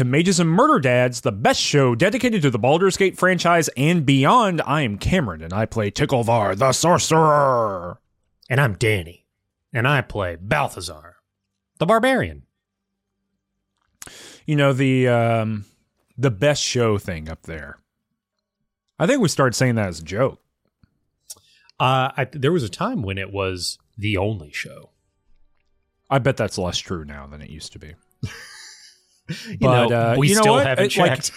to Mages and Murder Dads, the best show dedicated to the Baldur's Gate franchise and beyond. I am Cameron, and I play Ticklevar, the Sorcerer. And I'm Danni, and I play Balthazar, the Barbarian. You know the um, the best show thing up there. I think we started saying that as a joke. Uh, I, there was a time when it was the only show. I bet that's less true now than it used to be. You But, know, uh, we you know still what? haven't It, like, checked.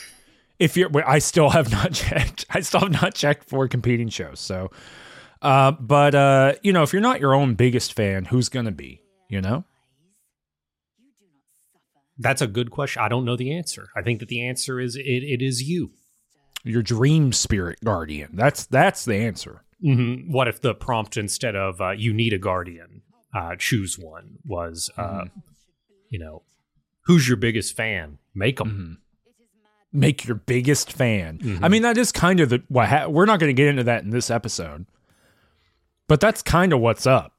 If you're, I still have not checked. I still have not checked for competing shows. So, uh, but uh, you know, if you're not your own biggest fan, who's gonna be? You know, That's a good question. I don't know the answer. I think that the answer is it, it is you. your dream spirit guardian. That's that's the answer. hmm What if the prompt instead of uh, "you need a guardian, uh, choose one" was, uh, you know, who's your biggest fan? Make them. Make your biggest fan. I mean, that is kind of the what ha- we're not going to get into that in this episode, but that's kind of what's up.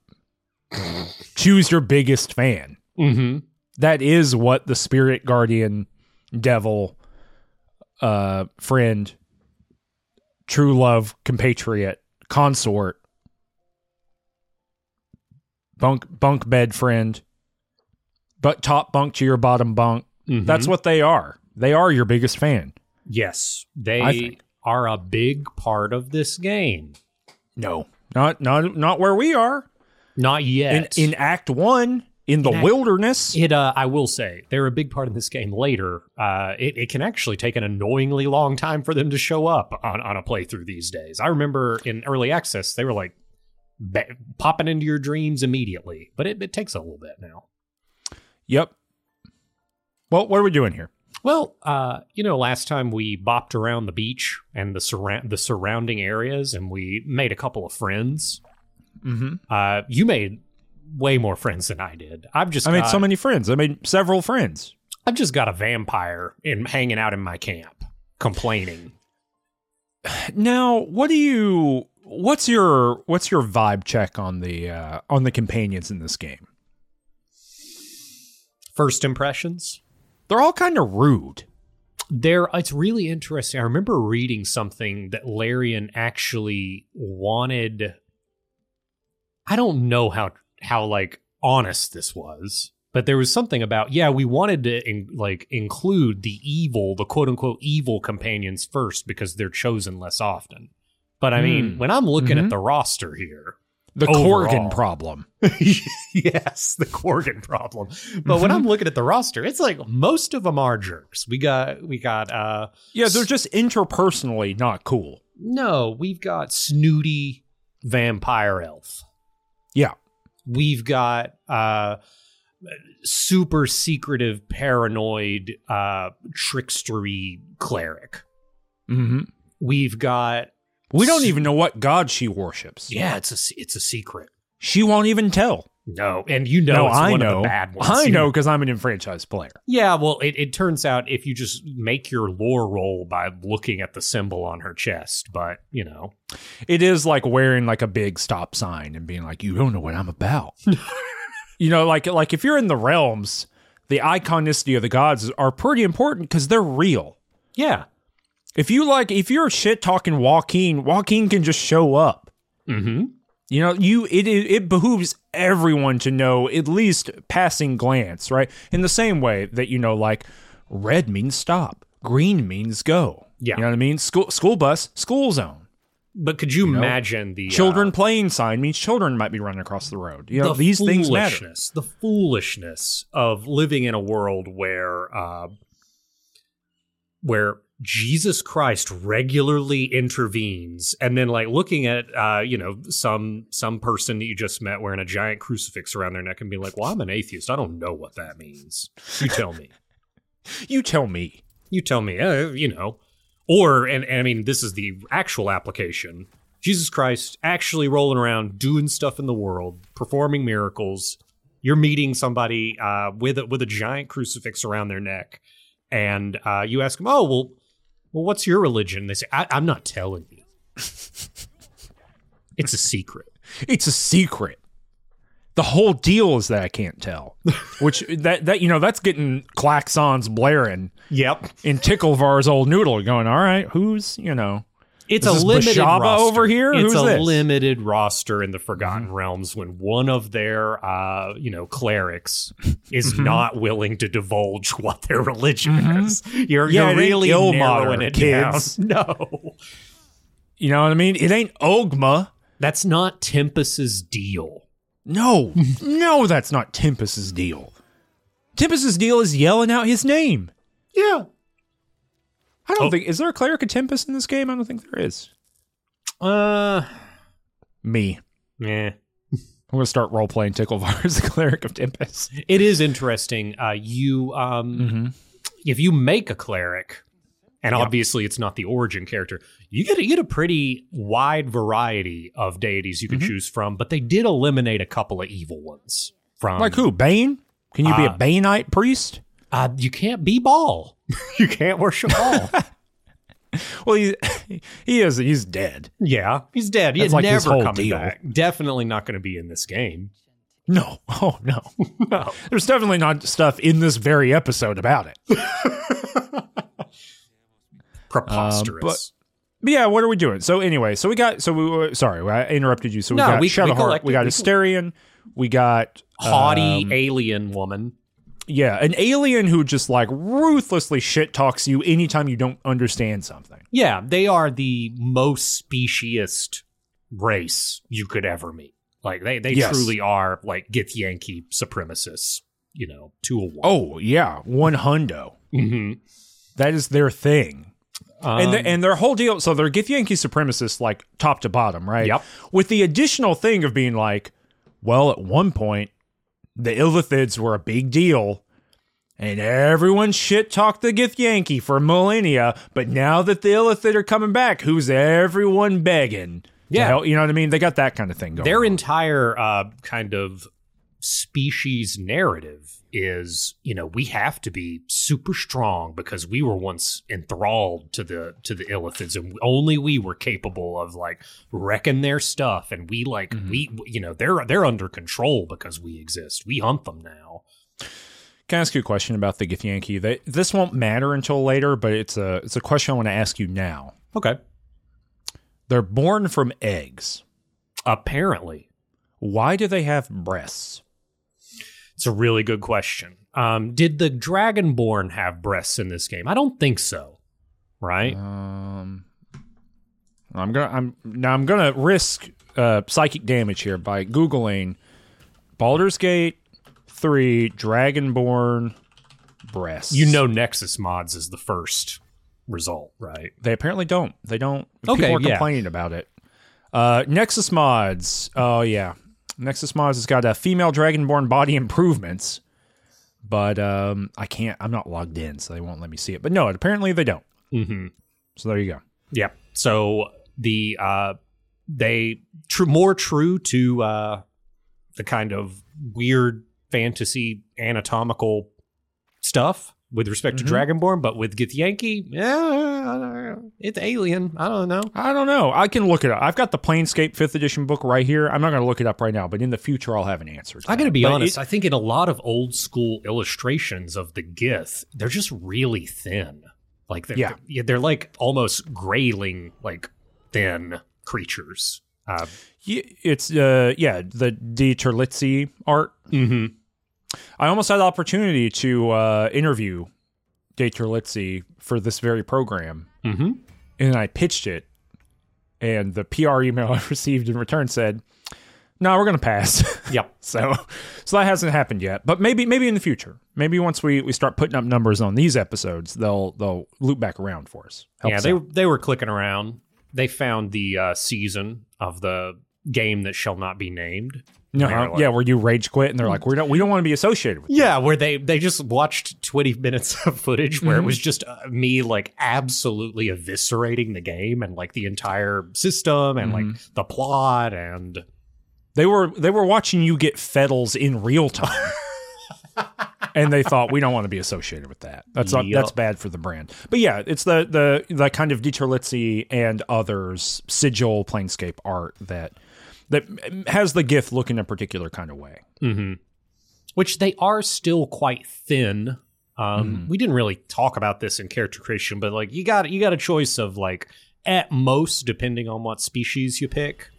Choose your biggest fan. Mm-hmm. that is what the spirit guardian devil uh friend true love compatriot consort bunk bunk bed friend but top bunk to your bottom bunk Mm-hmm. that's what they are they are your biggest fan Yes, they are a big part of this game. no not not not where we are Not yet. in act 1 in the In Act- wilderness It, uh, I will say, they're a big part of this game later. Uh, it, it can actually take an annoyingly long time for them to show up on, on a playthrough these days. I remember in early access, they were like ba- popping into your dreams immediately, but it, it takes a little bit now. Yep well what are we doing here Well, uh, you know, last time we bopped around the beach and the surround the surrounding areas, and we made a couple of friends. mhm Uh, you made way more friends than I did. I've just I made so many friends. I made several friends. I've just got a vampire in hanging out in my camp, complaining. Now, what do you what's your what's your vibe check on the uh on the companions in this game? First impressions. They're all kind of rude. There, it's really interesting. I remember reading something that Larian actually wanted. I don't know how how like honest this was, but there was something about yeah, we wanted to in, like include the evil, the quote unquote evil companions first because they're chosen less often. But I mean, Hmm. when I'm looking Mhm. at the roster here, The Overall. Korgan problem. yes, the Korgan problem. But when I'm looking at the roster, it's like most of them are jerks. We got we got uh Yeah, they're just interpersonally not cool. no, we've got snooty vampire elf. Yeah. We've got uh super secretive paranoid uh trickstery cleric. hmm We've got We don't even know what god she worships. yeah, it's a it's a secret. She won't even tell. No, and you know no, it's I one know. of the bad ones. I know because I'm an enfranchised player. Yeah, well, it, it turns out if you just make your lore roll by looking at the symbol on her chest, but you know, It is like wearing like a big stop sign and being like, "You don't know what I'm about." you know, like like if you're in the realms, the iconicity of the gods are pretty important because they're real. yeah, If you like, if you're shit talking Joaquin, Joaquin can just show up. mm-hmm. You know, you it, it it behooves everyone to know at least passing glance, right? In the same way that you know, like red means stop, green means go. Yeah. you know what I mean. School school bus, school zone. But could you, know, imagine the Children uh, playing sign means children might be running across the road. You know, the these things matter. foolishness, the foolishness of living in a world where, uh, where Jesus Christ regularly intervenes, and then like looking at, uh, you know, some some person that you just met wearing a giant crucifix around their neck and be like, "Well, I'm an atheist. I don't know what that means. You tell me." You tell me. you tell me, uh, you know, or and, and I mean, this is the actual application. Jesus Christ actually rolling around, doing stuff in the world, performing miracles. You're meeting somebody uh, with a, with a giant crucifix around their neck, and uh, you ask them, "Oh, well, well, what's your religion?" They say, I, "I'm not telling you. it's a secret." It's a secret. The whole deal is that I can't tell. Which that that you know that's getting klaxons blaring Yep. in Ticklevar's old noodle, going, all right, who's you know It's Is a limited Bashaba roster. over here? It's Who's a this? Mm-hmm. limited roster in the Forgotten Realms when one of their, uh, you know, clerics is Mm-hmm. not willing to divulge what their religion is. You're, Yeah, you're really narrowing it kids. down. No, you know what I mean? It ain't Ogma. that's not Tempus's deal. No, no, that's not Tempus's deal. Tempus's deal is yelling out his name. Yeah. I don't Oh. think is there a cleric of Tempest in this game? I don't think there is. Uh, Me. yeah. I'm gonna start role playing Ticklevar as the cleric of Tempest. It is interesting. Uh, you, um, Mm-hmm. if you make a cleric, and obviously it's not the origin character, you get you get a pretty wide variety of deities you can Mm-hmm. choose from. But they did eliminate a couple of evil ones from Like who? Bane? Can you be a Uh, Baneite priest? Uh, you can't be Bhaal. you can't worship Bhaal. Well, he he is. He's dead. yeah, he's dead. He's like never coming deal. back. Definitely not going to be in this game. No. Oh no. No. There's definitely not stuff in this very episode about it. Preposterous. But yeah, what are we doing? So anyway, so we got. So we were sorry, I interrupted you. So we No, got we- we Shadowheart. collected- We got we- Astarion. We got Haughty um, alien woman. Yeah, an alien who just like ruthlessly shit talks you anytime you don't understand something. Yeah, they are the most speciest race you could ever meet. Like they they Yes. truly are like Githyanki supremacists, you know, to a one. Oh yeah, one hundo. Mm-hmm. That is their thing. and Um, the, and their whole deal. So they're Githyanki supremacists, like top to bottom, right? Yep. With the additional thing of being like, well, at one point, the Illithids were a big deal, and everyone shit talked the Githyanki for millennia. But now that the Illithid are coming back, who's everyone begging? Yeah. help? you know what I mean. They got that kind of thing going. their on. entire uh, kind of species narrative is you know we have to be super strong because we were once enthralled to the to the illithids and only we were capable of like wrecking their stuff and we like Mm-hmm. we you know they're they're under control because we exist we hunt them now Can I ask you a question about the Githyanki? They, this won't matter until later, but it's a it's a question I want to ask you now. okay They're born from eggs. apparently Why do they have breasts? It's a really good question um did the dragonborn have breasts in this game i don't think so right Um, I'm gonna I'm now I'm gonna risk uh, psychic damage here by googling Baldur's Gate three Dragonborn breasts. You know, Nexus mods is the first result, right? they apparently don't. They don't. Okay, people are yeah. complaining about it. Uh, Nexus mods. Oh yeah, Nexus mods has got a female Dragonborn body improvements, but um, I can't. I'm not logged in, so they won't let me see it. But no, apparently they don't. Mm-hmm. So there you go. Yeah. So the uh, they tr- more true to uh, the kind of weird fantasy anatomical stuff with respect Mhm. to Dragonborn, but with Githyanki, yeah, it's alien. I don't know. I don't know. I can look it up. I've got the Planescape fifth edition book right here. I'm not going to look it up right now, but in the future, I'll have an answer. to I got to be But honest. it- I think in a lot of old school illustrations of the Gith, they're just really thin. Like they're, Yeah. they're, they're like almost grayling, like thin creatures. Uh, it's uh, yeah, the De Terlizzi art. mm-hmm. I almost had the opportunity to uh, interview DiTerlizzi for this very program, Mm-hmm. and I pitched it, and the PR email I received in return said, "No, we're going to pass." Yep. so, so that hasn't happened yet. But maybe, maybe in the future, maybe once we, we start putting up numbers on these episodes, they'll they'll loop back around for us. Help yeah, us they out. they were clicking around. They found the uh, season of the game that shall not be named. No, They're yeah, where you rage quit and they're like, we don't, we don't want to be associated with. Yeah, where they they just watched 20 minutes of footage where Mm-hmm. it was just uh, me like absolutely eviscerating the game and like the entire system and Mm-hmm. like the plot and They were they were watching you get fettles in real time. and they thought we don't want to be associated with that. That's not, that's bad for the brand. But yeah, it's the the the kind of DiTerlizzi and others sigil planescape art that that has the Gith look in a particular kind of way. Mm-hmm. Which they are still quite thin. Um, We didn't really talk about this in character creation, but like you got you got a choice of like at most, depending on what species you pick,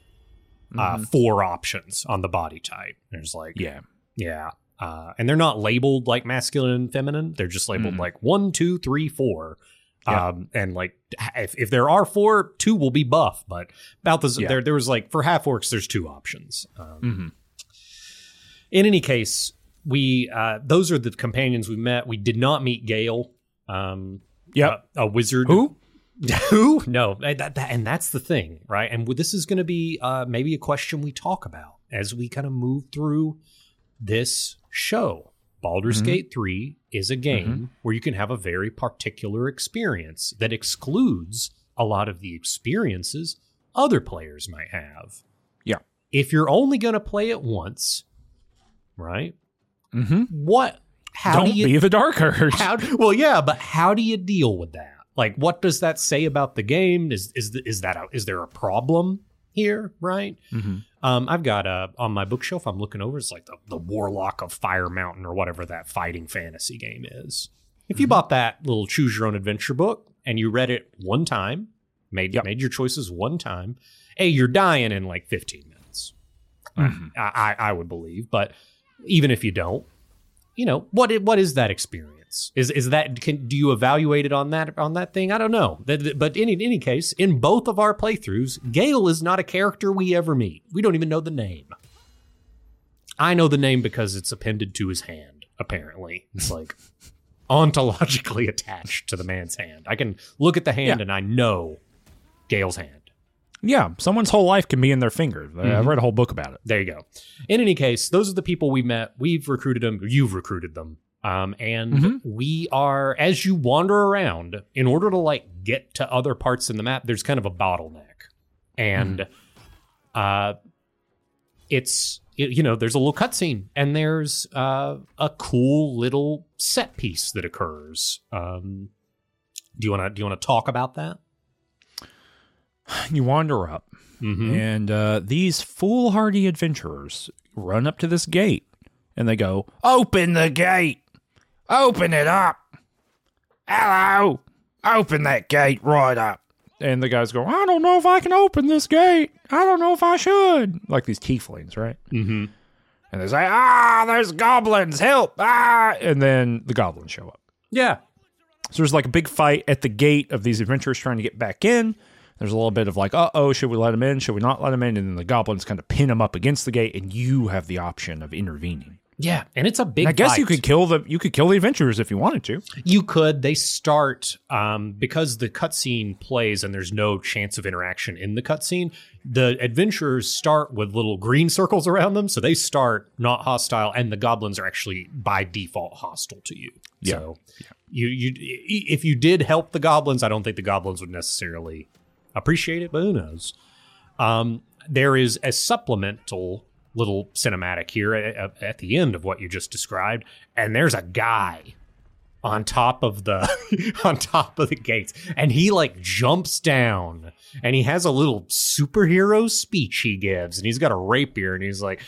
uh, four options on the body type. There's like Yeah. yeah, uh, and they're not labeled like masculine and feminine. They're just labeled Mhm. like one, two, three, four. Yeah. Um, and like if, if there are four, two will be buff. But about this, Yeah. there there was like for half orcs, there's two options. Um, hmm in any case, we uh, those are the companions we met. We did not meet Gale, um, Yep. a, a wizard. Who? Who? No, that, that- and that's the thing, right? And this is going to be uh, maybe a question we talk about as we kind of move through this show. Baldur's Mhm. Gate 3 is a game where you can have a very particular experience that excludes a lot of the experiences other players might have. Yeah. If you're only going to play it once, right? hmm What? How Don't do you be the Dark how well yeah but how do you deal with that like what does that say about the game is is is that a, is there a problem here right Mhm. Um i've got uh on my bookshelf i'm looking over it's like the, the warlock of fire mountain or whatever that fighting fantasy game is if you bought that little choose your own adventure book and you read it one time made Yep. made your choices one time hey you're dying in like 15 minutes Mhm. I, I I would believe. But even if you don't, you know what what is that experience? Is is that can do you evaluate it on that on that thing? I don't know. But in any case, in both of our playthroughs, Gale is not a character we ever meet. We don't even know the name. I know the name because it's appended to his hand. Apparently, it's like ontologically attached to the man's hand. I can look at the hand Yeah. and I know Gale's hand. Yeah, someone's whole life can be in their fingers. I- I've mm-hmm. read a whole book about it. There you go. In any case, those are the people we met. We've recruited them. You've recruited them. Um, and Mhm. we are, as you wander around, in order to like get to other parts in the map, there's kind of a bottleneck, and uh, it's it- you know there's a little cutscene, and there's uh, a cool little set piece that occurs. Um, do you want to do you want to talk about that? You wander up, Mm-hmm. and uh, these foolhardy adventurers run up to this gate, and they go, "Open the gate! Open it up! Hello! Open that gate right up!" And the guys go, "I don't know if I can open this gate. I don't know if I should." Like these tieflings, right? Mm-hmm. And they say, "Ah, there's goblins! Help! Ah!" And then the goblins show up. Yeah. So there's like a big fight at the gate of these adventurers trying to get back in. There's a little bit of like, uh oh, should we let them in? Should we not let them in? And then the goblins kind of pin them up against the gate, and you have the option of intervening. Yeah, and it's a big. And I guess you could kill the you could kill the adventurers if you wanted to. You could. They start um, because the cutscene plays and there's no chance of interaction in the cutscene. The adventurers start with little green circles around them, so they start not hostile, and the goblins are actually by default hostile to you. Yeah. So you you if you did help the goblins, I don't think the goblins would necessarily appreciate it, but who knows? Um, there is a supplemental little cinematic here at, at the end of what you just described, and there's a guy on top of the on top of the gates and he like jumps down and he has a little superhero speech he gives and he's got a rapier and he's like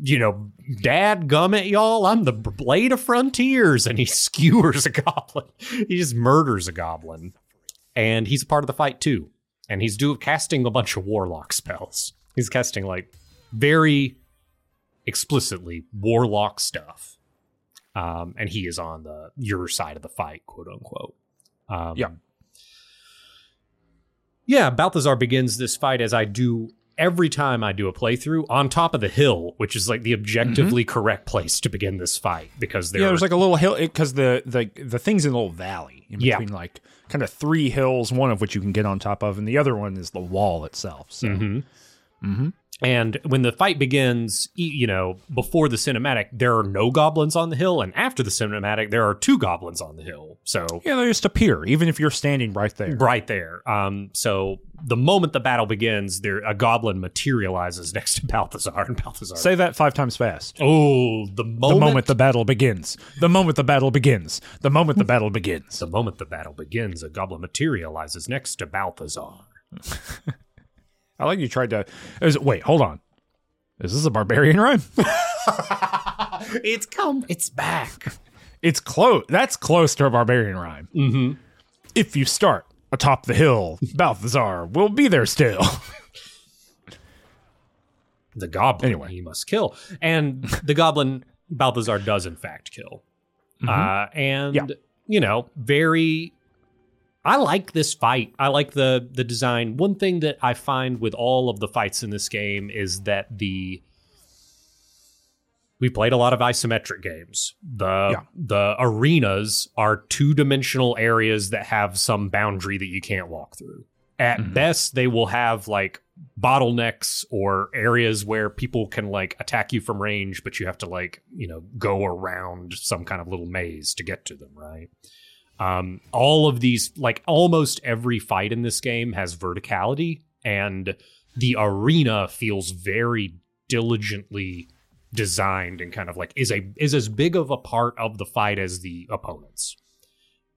you know dad gummit y'all i'm the blade of frontiers and he skewers a goblin. He just murders a goblin. And he's a part of the fight too. And he's do casting a bunch of warlock spells. He's casting like very explicitly warlock stuff um, and he is on the your side of the fight, quote unquote. Um, Yeah. yeah. Balthazar begins this fight as I do every time I do a playthrough on top of the hill, which is like the objectively correct place to begin this fight because there yeah, there's like a little hill because the the the thing's in a little valley in Yeah. between like kind of three hills, one of which you can get on top of, and the other one is the wall itself. So Mhm. Mhm. And when the fight begins, you know, before the cinematic, there are no goblins on the hill, and after the cinematic, there are two goblins on the hill. So yeah, they just appear even if you're standing right there. right there. Um, so the moment the battle begins, there a goblin materializes next to Balthazar, and Balthazar. Say that five times fast. oh, the moment, The moment the battle begins. The moment the battle begins. The moment the battle begins. the moment the battle begins, a goblin materializes next to Balthazar. I like you tried to. Wait, hold on. Is this a barbarian rhyme? it's come. It's back. It's close. That's close to a barbarian rhyme. Mm-hmm. If you start atop the hill, Balthazar will be there still. The goblin Anyway. he must kill, and the goblin Balthazar does in fact kill. Uh, and Yeah. you know, very. I like this fight. I like the the design. One thing that I find with all of the fights in this game is that the we played a lot of isometric games. The Yeah. the arenas are two dimensional areas that have some boundary that you can't walk through. At mm-hmm. best, they will have like bottlenecks or areas where people can like attack you from range, but you have to like you know go around some kind of little maze to get to them, right? Um, all of these, like almost every fight in this game, has verticality, and the arena feels very diligently designed and kind of like is a is as big of a part of the fight as the opponents.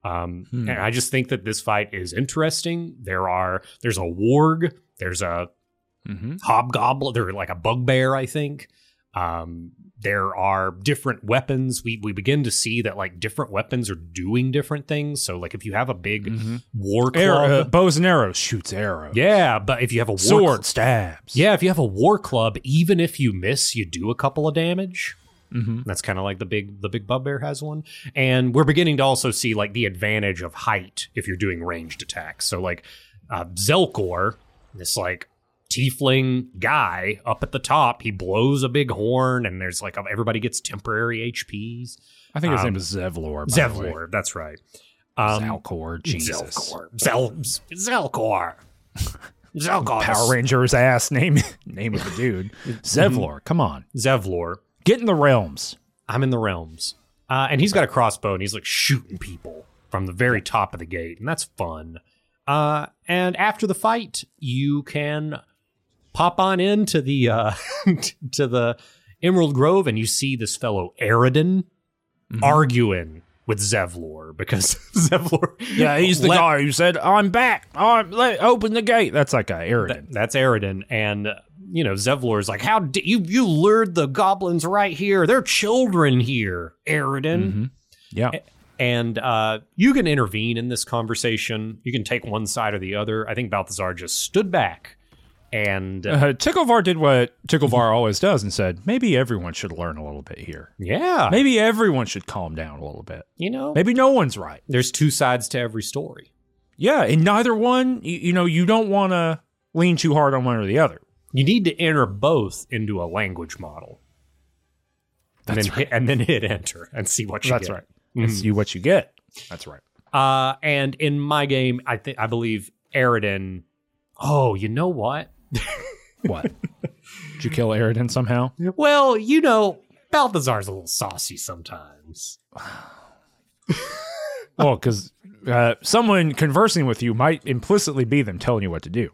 Um, Hmm. and I just think that this fight is interesting. There are there's a warg, there's a mm-hmm. hobgoblin, they're like a bugbear, I think. Um, there are different weapons. We we begin to see that like different weapons are doing different things. So like if you have a big Mm-hmm. war club, Arrow, uh, bows and arrows shoots arrows. yeah, but if you have a war Sword stabs. yeah, if you have a war club, even if you miss, you do a couple of damage. Mm-hmm. That's kind of like the big the big bugbear has one, and we're beginning to also see like the advantage of height if you're doing ranged attacks. So like uh, Zelkor, this like tiefling guy up at the top, he blows a big horn, and there's like everybody gets temporary HPs. I think his Um, name is Zevlor. by the way. Zevlor, that's right. Um, Zalcor. Jesus. Zelkor, Zel, Zelkor, Zelkor, Power Rangers ass name name of the dude. Zevlor. Come on. Zevlor. Get in the realms. I'm in the realms. Uh, and he's got a crossbow and he's like shooting people from the very top of the gate, and that's fun. Uh, and after the fight, you can pop on into the uh, to the Emerald Grove, and you see this fellow Aradin arguing with Zevlor because Zevlor, Yeah, he's the let- guy who said, "I'm back. I'm let open the gate." That's that guy, Aradin. That- that's Aradin, and uh, you know Zevlor is like, "How did you you lured the goblins right here? They're children here, Aradin." Mhm. Yeah. and uh, you can intervene in this conversation. You can take one side or the other. I think Balthazar just stood back and Uh, Ticklevar did what Ticklevar always does and said, maybe everyone should learn a little bit here. yeah, Maybe everyone should calm down a little bit. you know, Maybe no one's right. there's two sides to every story. Yeah, and neither one, you, you know, you don't want to lean too hard on one or the other. You need to enter both into a language model, and That's then hit, and then hit enter and see what you That's get. right. And see what you get. That's right. Uh, and in my game, I think I believe Aradin. Oh, you know what? What? Did you kill Aradin somehow? Well, you know, Balthazar's a little saucy sometimes. well, because uh, someone conversing with you might implicitly be them telling you what to do.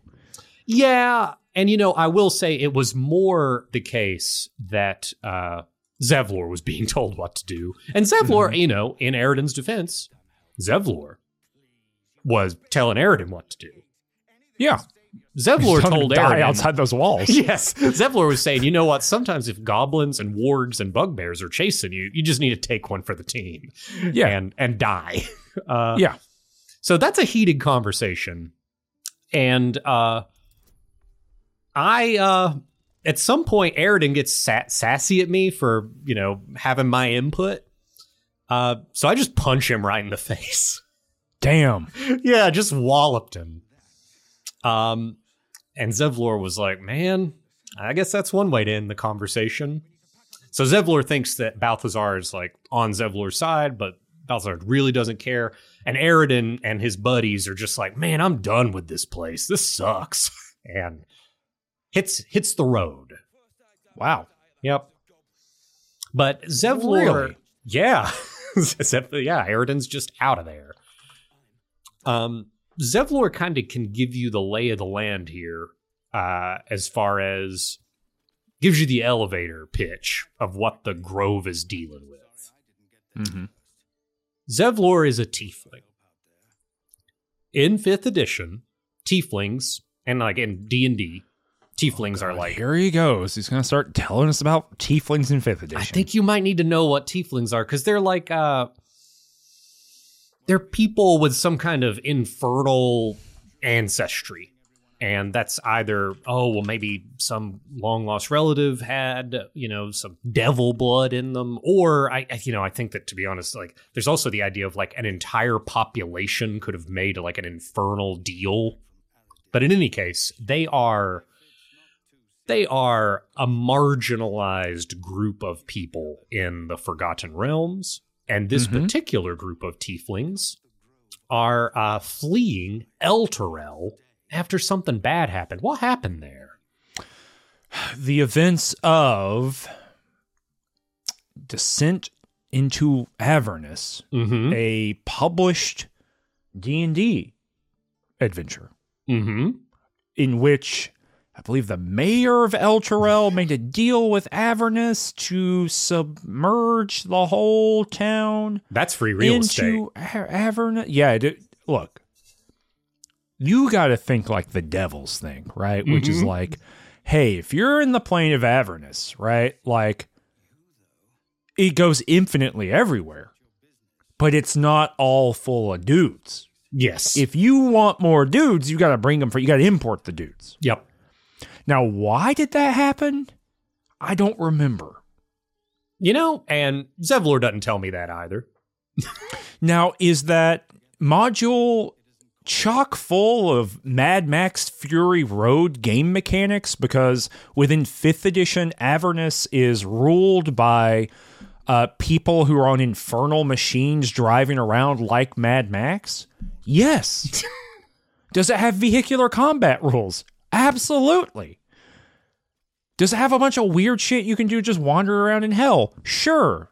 Yeah, and you know, I will say it was more the case that uh, Zevlor was being told what to do, and Zevlor, you know, in Aradin's defense, Zevlor was telling Aradin what to do. Yeah. Zevlor told to die Aradin outside those walls. Yes, Zevlor was saying, you know what? Sometimes if goblins and wargs and bugbears are chasing you, you just need to take one for the team, Yeah. and and die. Uh, yeah. so that's a heated conversation. And uh I uh at some point Aradin gets sa- sassy at me for, you know, having my input. Uh so I just punch him right in the face. Damn. yeah, just walloped him. Um and Zevlor was like, "Man, I guess that's one way to end the conversation." So Zevlor thinks that Balthazar is like on Zevlor's side, but Balthazar really doesn't care. And Aradin and his buddies are just like, "Man, I'm done with this place. This sucks." And hits hits the road. Wow. Yep. But Zevlor, Really? yeah, yeah, Aradin's just out of there. Um, Zevlor kind of can give you the lay of the land here, uh, as far as gives you the elevator pitch of what the Grove is dealing with. Mm-hmm. Zevlor is a tiefling. In fifth edition, tieflings and like in D and D, Tieflings are like. Here he goes. He's going to start telling us about tieflings in fifth edition. I think you might need to know what tieflings are because they're like uh they're people with some kind of infernal ancestry. And that's either, oh, well, maybe some long lost relative had, you know, some devil blood in them. Or, I, you know, I think that to be honest, like, there's also the idea of like an entire population could have made like an infernal deal. But in any case, they are they are a marginalized group of people in the Forgotten Realms, and this Mhm. particular group of tieflings are uh, fleeing Elturel after something bad happened. What happened there? the events of Descent into Avernus, Mm-hmm. a published D&D adventure Mm-hmm. in which I believe the mayor of Elturel made a deal with Avernus to submerge the whole town That's free real estate. A- Avernus. Yeah, look, you got to think like the devil's thing, right? Which is Mhm. like, hey, if you're in the plane of Avernus, right? Like, it goes infinitely everywhere, but it's not all full of dudes. Yes. If you want more dudes, you got to bring them for. You got to import the dudes. yep. Now, why did that happen? I don't remember. You know, and Zevlor doesn't tell me that either. Now, is that module chock full of Mad Max Fury Road game mechanics? Because within 5th edition, Avernus is ruled by uh, people who are on infernal machines driving around like Mad Max? Yes. Does it have vehicular combat rules? Absolutely. Does it have a bunch of weird shit you can do just wander around in hell? Sure.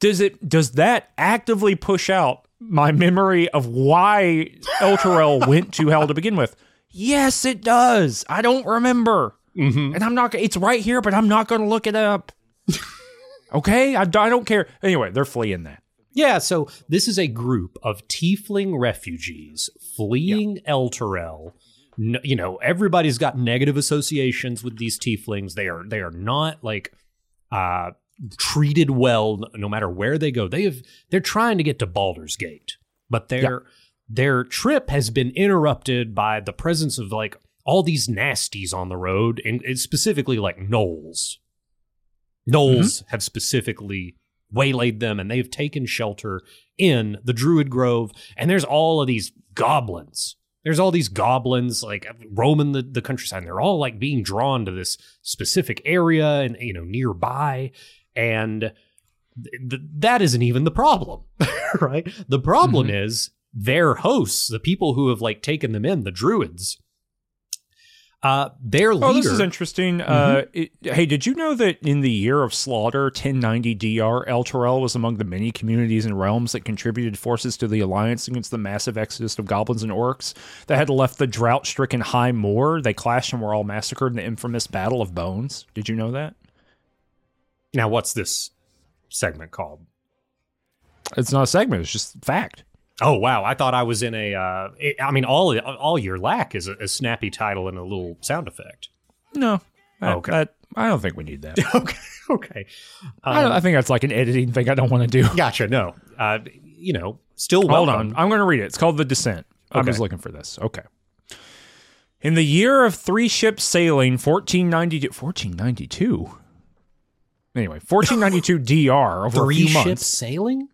Does it does that actively push out my memory of why Elturel went to hell to begin with? Yes, it does. I don't remember. Mm-hmm. And I'm not it's right here, but I'm not going to look it up. okay? I, I don't care. Anyway, they're fleeing that. Yeah, so this is a group of tiefling refugees fleeing Elturel. No, you know, everybody's got negative associations with these tieflings. They are they are not like uh treated well no- matter where they go. They have they're trying to get to Baldur's Gate, but their their trip has been interrupted by the presence of like all these nasties on the road and and specifically like gnolls. Gnolls have specifically waylaid them and they've taken shelter in the Druid Grove. And there's all of these goblins. There's all these goblins like roaming the, the countryside. And they're all like being drawn to this specific area and, you know, nearby. And th- th- that isn't even the problem, right? The problem mm-hmm. is their hosts, the people who have like taken them in, the Druids. Uh, their leader. Oh, this is interesting. Uh, it- hey, did you know that in the year of slaughter, 1090 DR, Elturel was among the many communities and realms that contributed forces to the alliance against the massive exodus of goblins and orcs that had left the drought-stricken High Moor? They clashed and were all massacred in the infamous Battle of Bones. Did you know that? now, what's this segment called? It's not a segment; it's just fact. Oh wow! I thought I was in a. Uh, it- I mean, all all your lack is a, a snappy title and a little sound effect. No, that- Okay. that- I don't think we need that. okay, okay. I, don't, Um, I think that's like an editing thing. I don't want to do. gotcha. No, uh, you know, still Hold on. I'm going to read it. It's called The Descent. I'm Okay. just looking for this. Okay. In the year of three ships sailing, 1492. 1492? Anyway, 1492 DR over Three a few ships months. sailing.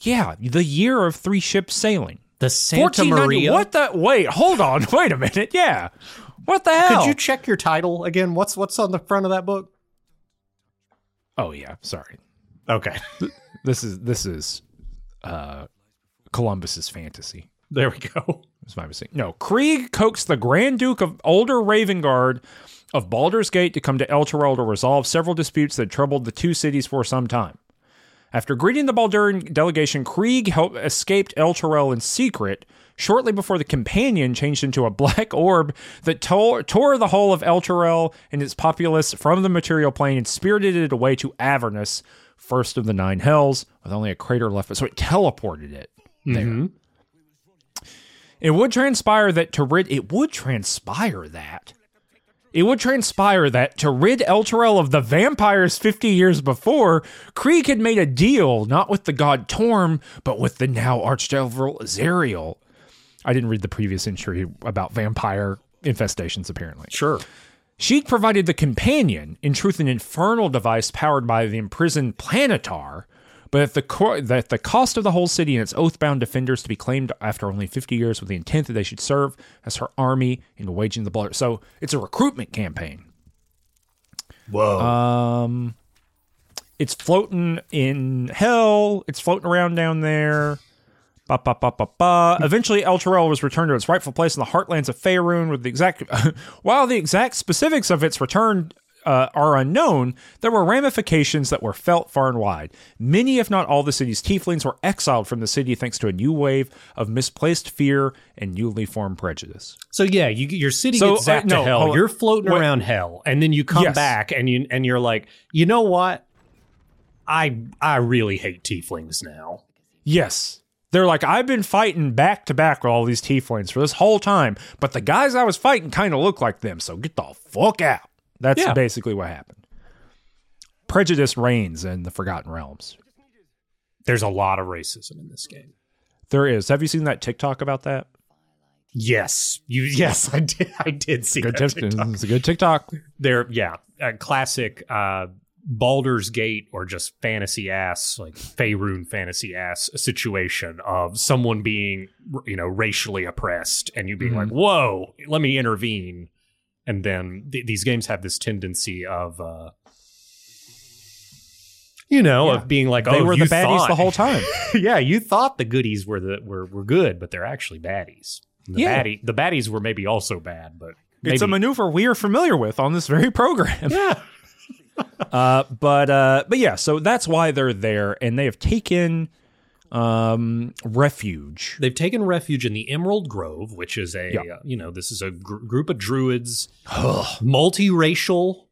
Yeah, the year of three ships sailing. The Santa 1490 Maria. What the? Wait, hold on. Wait a minute. Yeah. What the hell? Could you check your title again? What's what's on the front of that book? oh, yeah. Sorry. Okay, This is, this is, uh, Columbus's fantasy. there we go. That's my mistake. No, Kreeg coaxed the Grand Duke of Ulder Ravengard of Baldur's Gate to come to Elturel to resolve several disputes that troubled the two cities for some time. After greeting the Baldurian delegation, Kreeg helped escaped Elturel in secret shortly before the companion changed into a black orb that tore, tore the whole of Elturel and its populace from the material plane and spirited it away to Avernus, first of the nine hells, with only a crater left. So it teleported it there. Mhm. It would transpire that to rid it would transpire that it would transpire that to rid Elturel of the vampires 50 years before, Kreeg had made a deal not with the god Torm, but with the now archdevil Zariel. I didn't read the previous entry about vampire infestations, apparently. Sure. She'd provided the companion, in truth, an infernal device powered by the imprisoned Planetar, but at the, co- that the cost of the whole city and its oath-bound defenders to be claimed after only 50 years with the intent that they should serve as her army in waging the blood. So it's a recruitment campaign. Whoa. Um, it's floating in hell. It's floating around down there. Ba, ba, ba, ba, ba. Eventually, Elturel was returned to its rightful place in the heartlands of Faerun. With the exact, while the exact specifics of its return uh, are unknown, there were ramifications that were felt far and wide. Many, if not all, the city's tieflings were exiled from the city thanks to a new wave of misplaced fear and newly formed prejudice. so yeah, you, your city So, gets uh, zapped no, to hell. You're floating What- around hell, and then you come Yes. back and you and you're like, you know what? I I really hate tieflings now. Yes. They're like, I've been fighting back to back with all these tieflings for this whole time, but the guys I was fighting kind of look like them, so get the fuck out. That's Yeah. basically what happened. Prejudice reigns in the Forgotten Realms. There's a lot of racism in this game. There is. Have you seen that TikTok about that? Yes, you. Yes, I did. I did see Good that TikTok. It's a good TikTok. There, yeah, a classic uh, Baldur's Gate or just fantasy ass, like Faerun fantasy ass situation of someone being, you know, racially oppressed, and you being like, "Whoa, let me intervene." And then th- these games have this tendency of, uh, you know, Yeah. of being like, They "Oh, were the baddies thought- the whole time. yeah, you thought the goodies were the were, were good, but they're actually baddies. The Yeah. baddie, the baddies were maybe also bad, but It's a maneuver we are familiar with on this very program. yeah. Uh, but uh, but yeah, so that's why they're there, and they have taken um, refuge. They've taken refuge in the Emerald Grove, which is a Yeah. uh, you know this is a gr- group of druids, multiracial.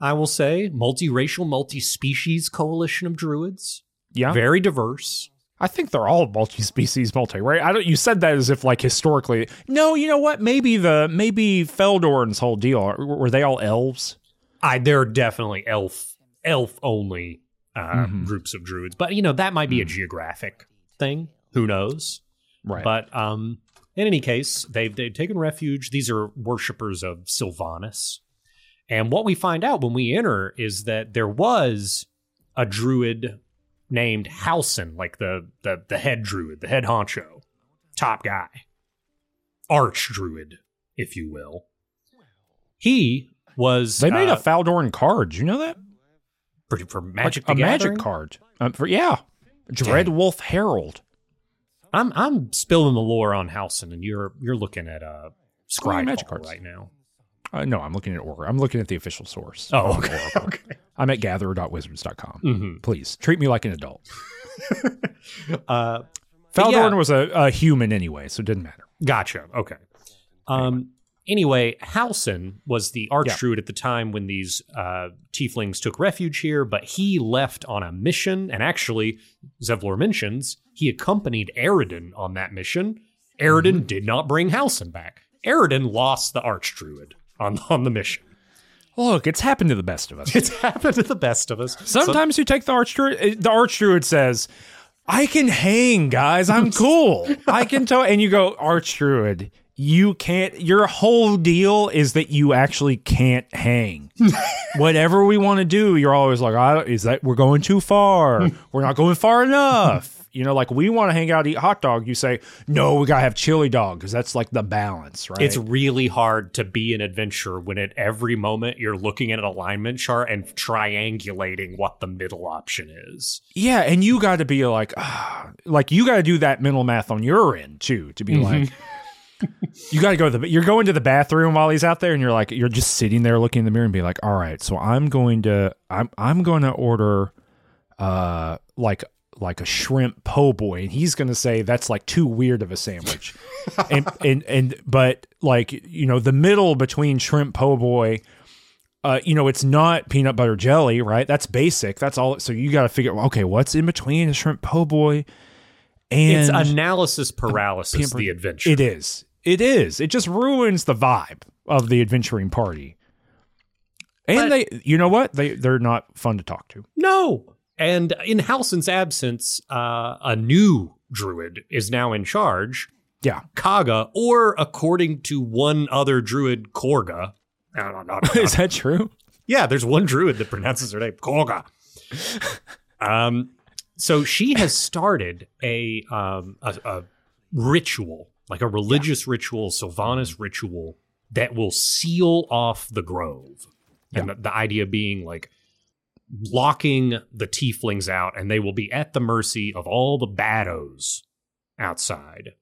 I will say multiracial, multi-species coalition of druids, Yeah, very diverse. I think they're all multi-species, multi. Right? I don't. You said that as if like historically. No, you know what? Maybe the maybe Faldorn's whole deal were they all elves? I there are definitely elf elf only uh, Mhm. groups of druids, but you know that might be a geographic thing. Who knows? Right. But um, in any case, they've they've taken refuge. These are worshippers of Silvanus, and what we find out when we enter is that there was a druid named Halsin, like the the the head druid, the head honcho, top guy, arch druid, if you will. He was they made uh, a Faldorn card. You know that? For, for Magic a the magic card. Um, for yeah, Dread Wolf Herald. I'm I'm spilling the lore on Halsin, and you're you're looking at uh Scry magic Hall cards. right now. Uh, no, I'm looking at Order. I'm looking at the official source. Oh, okay, okay. I'm at gatherer.wizards.com. hmm Please treat me like an adult. Uh, Faldorn yeah. was a, a human anyway, so it didn't matter. gotcha. Okay. Um. Anyway, Halsin was the archdruid at the time when these uh, tieflings took refuge here, but he left on a mission. And actually, Zevlor mentions he accompanied Aradin on that mission. Aradin did not bring Halsin back. Aradin lost the archdruid on on the mission. Look, it's happened to the best of us. It's happened to the best of us. Sometimes you take the archdruid. The archdruid says, "I can hang, guys. I'm cool. I can tell." And you go, "Archdruid, you can't. Your whole deal is that you actually can't hang. Whatever we want to do, you're always like, I, "Is that we're going too far? We're not going far enough." You know, like we want to hang out, eat hot dog. You say, "No, we gotta have chili dog because that's like the balance, right?" It's really hard to be an adventurer when at every moment you're looking at an alignment chart and triangulating what the middle option is. Yeah, and you got to be like, ah, like you got to do that mental math on your end too, to be like, you got to go to the, you're going to the bathroom while he's out there, and you're like, you're just sitting there looking in the mirror and be like, all right, so I'm going to, I'm, I'm going to order, uh, like, like a shrimp po' boy, and he's going to say that's like too weird of a sandwich, and and and but like you know the middle between shrimp po' boy uh, you know, it's not peanut butter jelly, right? That's basic. That's all. So you got to figure, okay, what's in between a shrimp po' boy and it's analysis paralysis, the adventure. It is. It is. It just ruins the vibe of the adventuring party. And But- they, you know what? They they're not fun to talk to. No. And in Halsin's absence, uh, a new druid is now in charge, Yeah, Kagha, or according to one other druid, Korga. No, no, no, no. is that true? yeah, there's one druid that pronounces her name Korga. um, so she has started a um a, a ritual, like a religious ritual, Silvanus mm-hmm. ritual that will seal off the grove. And the, the idea being like locking the tieflings out, and they will be at the mercy of all the baddos outside.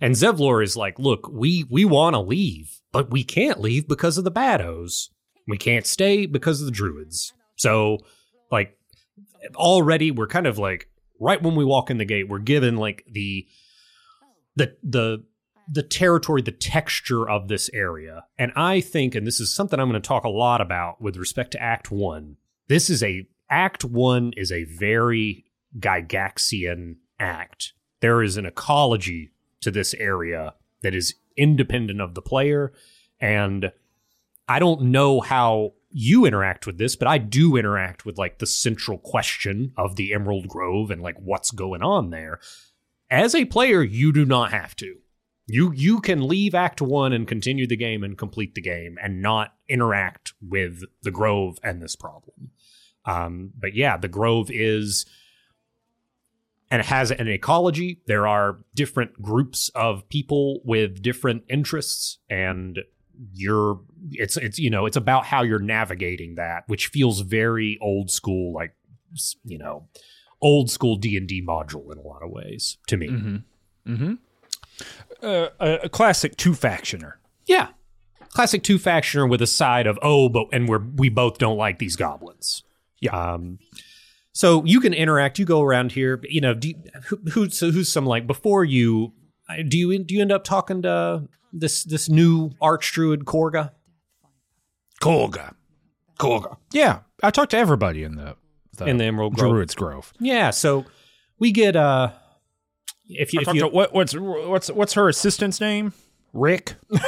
And Zevlor is like, look, we we want to leave, but we can't leave because of the baddos. We can't stay because of the druids. So, like, already we're kind of like right when we walk in the gate, we're given like the the the the territory, the texture of this area. And I think, and this is something I'm going to talk a lot about with respect to Act One. This is a Act One is a very Gygaxian act. There is an ecology to this area that is independent of the player. And I don't know how you interact with this, but I do interact with like the central question of the Emerald Grove and like what's going on there. As a player, you do not have to. You you can leave Act One and continue the game and complete the game and not interact with the Grove and this problem. Um, but yeah, the Grove is and it has an ecology. There are different groups of people with different interests, and you're it's it's you know it's about how you're navigating that, which feels very old school, like you know, old school D and D module in a lot of ways to me. Mm-hmm. Mm-hmm. Uh, a, a classic two factioner. Yeah, classic two factioner with a side of oh, but and we're we both don't like these goblins. Yeah. Um, so you can interact. You go around here. You know, do you, who, who's so who's some like before you? uh, Do you do you end up talking to this this new archdruid Korga? Kolga. Korga Yeah, I talked to everybody in the, the in the Emerald Grove. Druids Grove. Yeah. So we get uh, if you if you to, what, what's what's what's her assistant's name? Rick.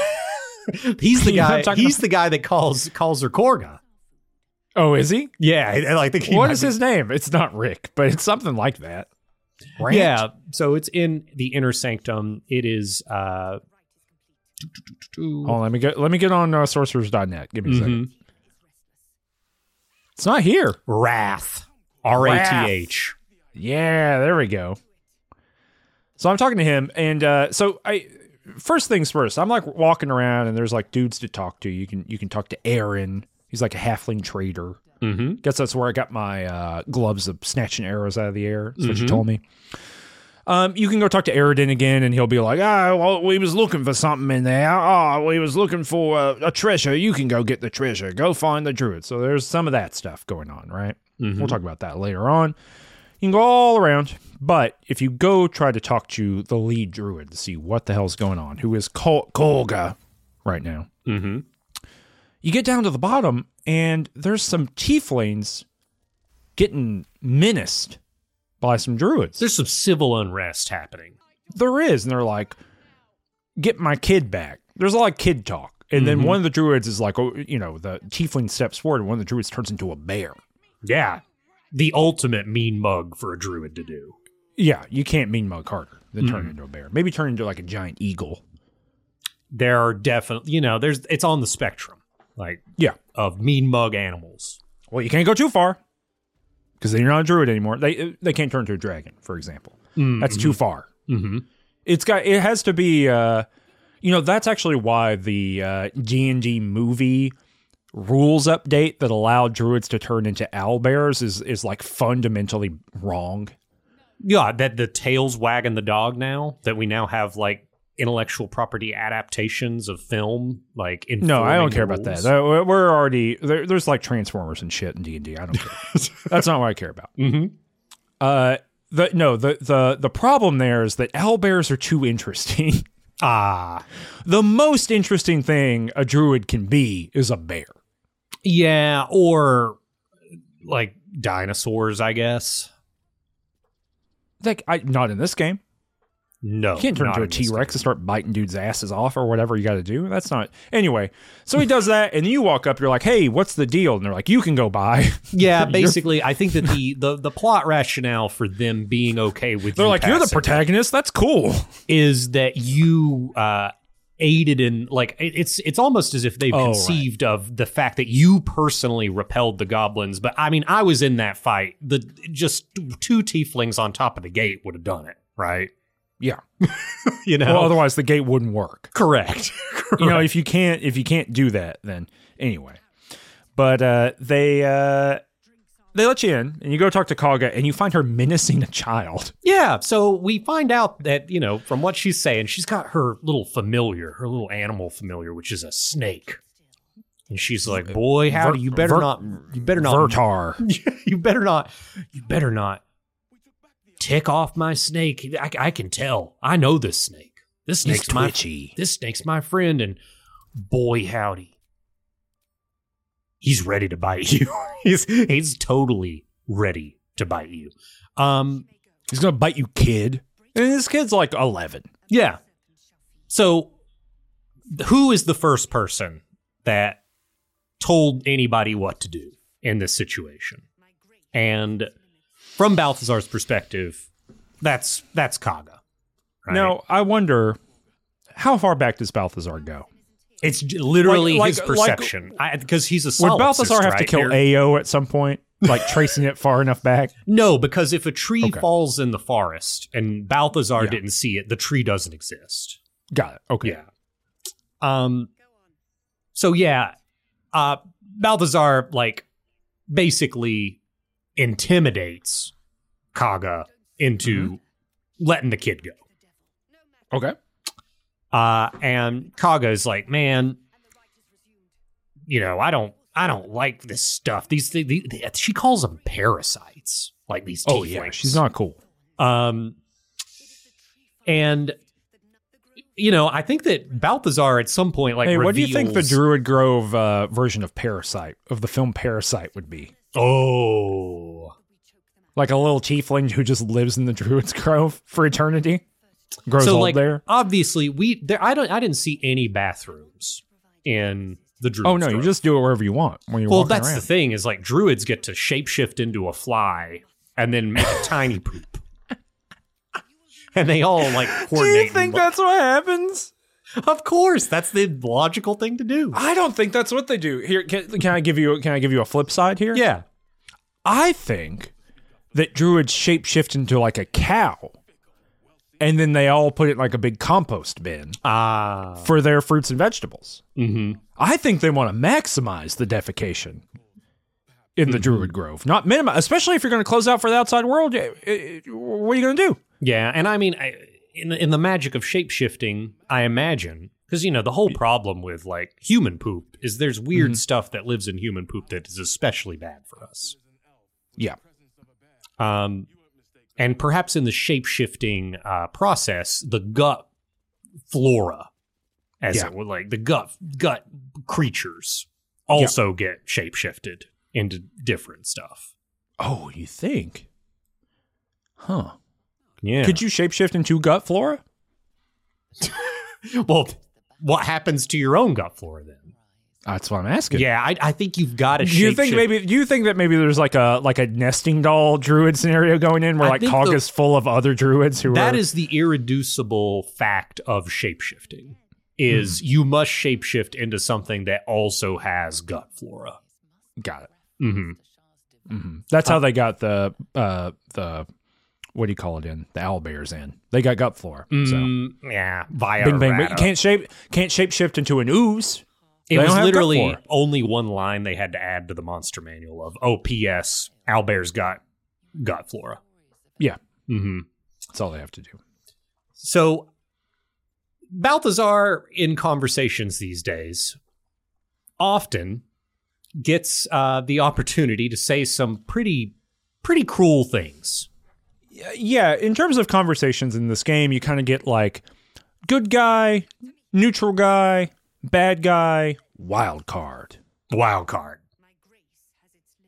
he's the You know what guy he's the guy that calls calls her Korga. Oh, is he? Yeah, I, I like think he What is be- his name? It's not Rick, but it's something like that. Rant? Yeah, so it's in the inner sanctum. It is uh on, let me get let me get on uh, sorcerers.net. Give me a second. It's not here. Rath. R A T H. Yeah, there we go. So I'm talking to him, and uh, so I first things first. I'm like walking around, and there's like dudes to talk to. You can you can talk to Arron. He's like a halfling trader. Mm-hmm. Guess that's where I got my uh, gloves of snatching arrows out of the air. That's what you Mhm. told me. Um, you can go talk to Aradin again, and he'll be like, "Oh, well, we was looking for something in there. Oh, we was looking for uh, a treasure. You can go get the treasure. Go find the druid." So there's some of that stuff going on, right? Mm-hmm. We'll talk about that later on. You can go all around, but if you go try to talk to the lead druid to see what the hell's going on, who is Kol- Kolga right now, Mm-hmm. you get down to the bottom, and there's some tieflings getting menaced by some druids. There's some civil unrest happening. There is, and they're like, "Get my kid back." There's a lot of kid talk, and then Mhm. one of the druids is like, "Oh, you know," the tiefling steps forward, and one of the druids turns into a bear. Yeah. The ultimate mean mug for a druid to do. Yeah, you can't mean mug harder than turn into a bear. Maybe turn into like a giant eagle. There are definitely you know, there's it's on the spectrum. Like Yeah. of mean mug animals. Well, you can't go too far because then you're not a druid anymore. They they can't turn into a dragon, for example. That's too far. Mm-hmm. It's got it has to be. Uh, you know, that's actually why the uh, D and D movie rules update that allowed druids to turn into owlbears is is like fundamentally wrong. Yeah, that the tails wagging the dog now, that we now have like intellectual property adaptations of film, like No, I don't care the about that. We're already there, there's like transformers and shit in D and D. I don't care. that's not what I care about. Mm-hmm. Uh, the no the the the problem there is that owlbears are too interesting. Ah, the most interesting thing a druid can be is a bear. yeah, or like dinosaurs, I guess. Like, I not in this game. No, You can't turn not into a in this T Rex game. and start biting dudes' asses off or whatever you got to do. That's not. Anyway, so he does that, and you walk up, you're like, hey, what's the deal? And they're like, you can go by. Yeah, basically, I think that the, the the plot rationale for them being okay with They're you like, you're the protagonist. That's cool. is that you uh, aided in like it's it's almost as if they've Oh, right. conceived of the fact that you personally repelled the goblins. But I mean, I was in that fight. The just two tieflings on top of the gate would have done it, right? Yeah. You know, Well, otherwise the gate wouldn't work. correct. you know if you can't if you can't do that then anyway but uh they uh they let you in and you go talk to Kagha and you find her menacing a child Yeah, so we find out that, you know, from what she's saying, she's got her little familiar, her little animal familiar, which is a snake. And she's like, "Boy, howdy, you better Ver- not you better not Vertar you better not you better not tick off my snake. I, I can tell. I know this snake. This He's snake's my twitchy this snake's my friend and boy howdy. He's ready to bite you. he's he's totally ready to bite you. Um he's gonna bite you kid and this kid's like 11 Yeah. So, who is the first person that told anybody what to do in this situation? And from Balthazar's perspective, that's that's Kagha. right? now I wonder how far back does Balthazar go it's literally Like- his like- like- perception because he's a would solipsist, Balthazar have to kill Here- Ao at some point like tracing it far enough back No, because if a tree Okay. falls in the forest and Balthazar Yeah. didn't see it, the tree doesn't exist. got it okay Yeah. Um. So yeah, uh, Balthazar like basically intimidates Kagha into letting the kid go. okay Uh, and Kagha is like, man, you know, I don't, I don't like this stuff. These, the, the, the- she calls them parasites, like these. oh yeah tieflings. she's not cool Um, and you know, I think that Balthazar at some point, like, hey what do you think the Druid Grove uh, version of Parasite of the film Parasite would be Oh, like a little tiefling who just lives in the Druid's Grove for eternity. Grows so old like there. obviously we there. I don't. I didn't see any bathrooms in the druid. Oh no, you just do it wherever you want when you're well, that's around. the thing is like druids get to shapeshift into a fly and then make a tiny poop, and they all like do you think that's what happens? Of course, that's the logical thing to do. I don't think that's what they do. Here, can, can I give you? Can I give you a flip side here? Yeah. I think that druids shapeshift into like a cow, and then they all put it in like a big compost bin Ah. for their fruits and vegetables. mm-hmm. I think they want to maximize the defecation in the Druid Grove, not minimize. Especially if you're going to close out for the outside world, eh, eh, what are you going to do? Yeah, and I mean, I, in in the magic of shapeshifting, I imagine because you know the whole problem with like human poop is there's weird Mm-hmm. stuff that lives in human poop that is especially bad for us. Yeah, Um, and perhaps in the shapeshifting uh, process, the gut flora, as Yeah. it were, like the gut gut creatures, also get shapeshifted into different stuff. Oh, you think? Huh? Yeah. Could you shapeshift into gut flora? well, what happens to your own gut flora then? That's what I'm asking. Yeah, I, I think you've got to. Do you think maybe? Do you think that maybe there's like a like a nesting doll druid scenario going in where I like think Kagha's full of other druids who that are is the irreducible fact of shapeshifting? Is Hmm. you must shapeshift into something that also has gut flora. got it. Mm-hmm. hmm That's how they got the uh the what do you call it in the owl bears in. They got gut flora. So Mm, yeah, via bing bang. But you can't shape can't shapeshift into an ooze. It They was don't have gut literally only one line they had to add to the monster manual of oh P.S. Owlbear's got gut flora. Yeah, Mm-hmm. that's all they have to do. So Balthazar in conversations these days often gets uh, the opportunity to say some pretty pretty cruel things. Yeah, in terms of conversations in this game, you kind of get like good guy, neutral guy, bad guy, wild card. Wild card.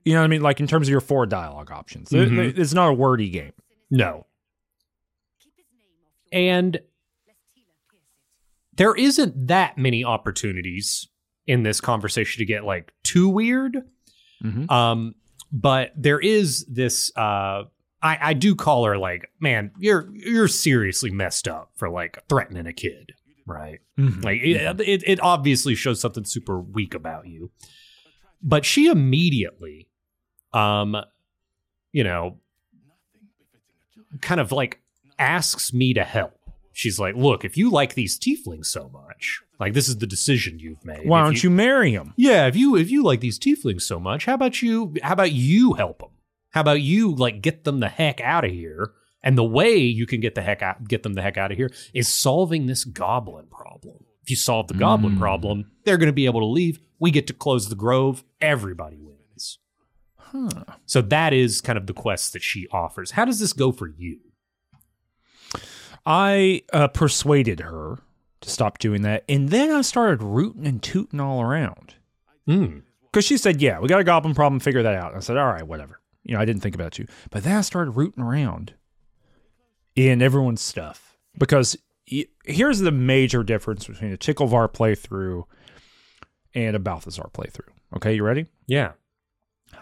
You know what I mean? Like in terms of your four dialogue options. Mhm. It- It's not a wordy game. No. And there isn't that many opportunities in this conversation to get like too weird. Mhm. Um, but there is this uh I, I do call her like, man, you're you're seriously messed up for like threatening a kid, right? Mhm. Like it, it, it obviously shows something super weak about you. But she immediately, um, you know, kind of like asks me to help. She's like, "Look, if you like these tieflings so much, like this is the decision you've made. Why don't you marry him? yeah, if you if you like these tieflings so much, how about you how about you help them? How about you like get them the heck out of here? And the way you can get the heck out get them the heck out of here is solving this goblin problem. If you solve the goblin Mm. problem, they're going to be able to leave. We get to close the grove. Everybody wins. Huh. So that is kind of the quest that she offers. How does this go for you? I uh, persuaded her to stop doing that, and then I started rooting and tooting all around Hmm. because she said, "Yeah, we got a goblin problem. Figure that out." I said, "All right, whatever." You know, I didn't think about you, but then I started rooting around in everyone's stuff because here's the major difference between a Ticklevar playthrough and a Balthazar playthrough. Okay, you ready? Yeah.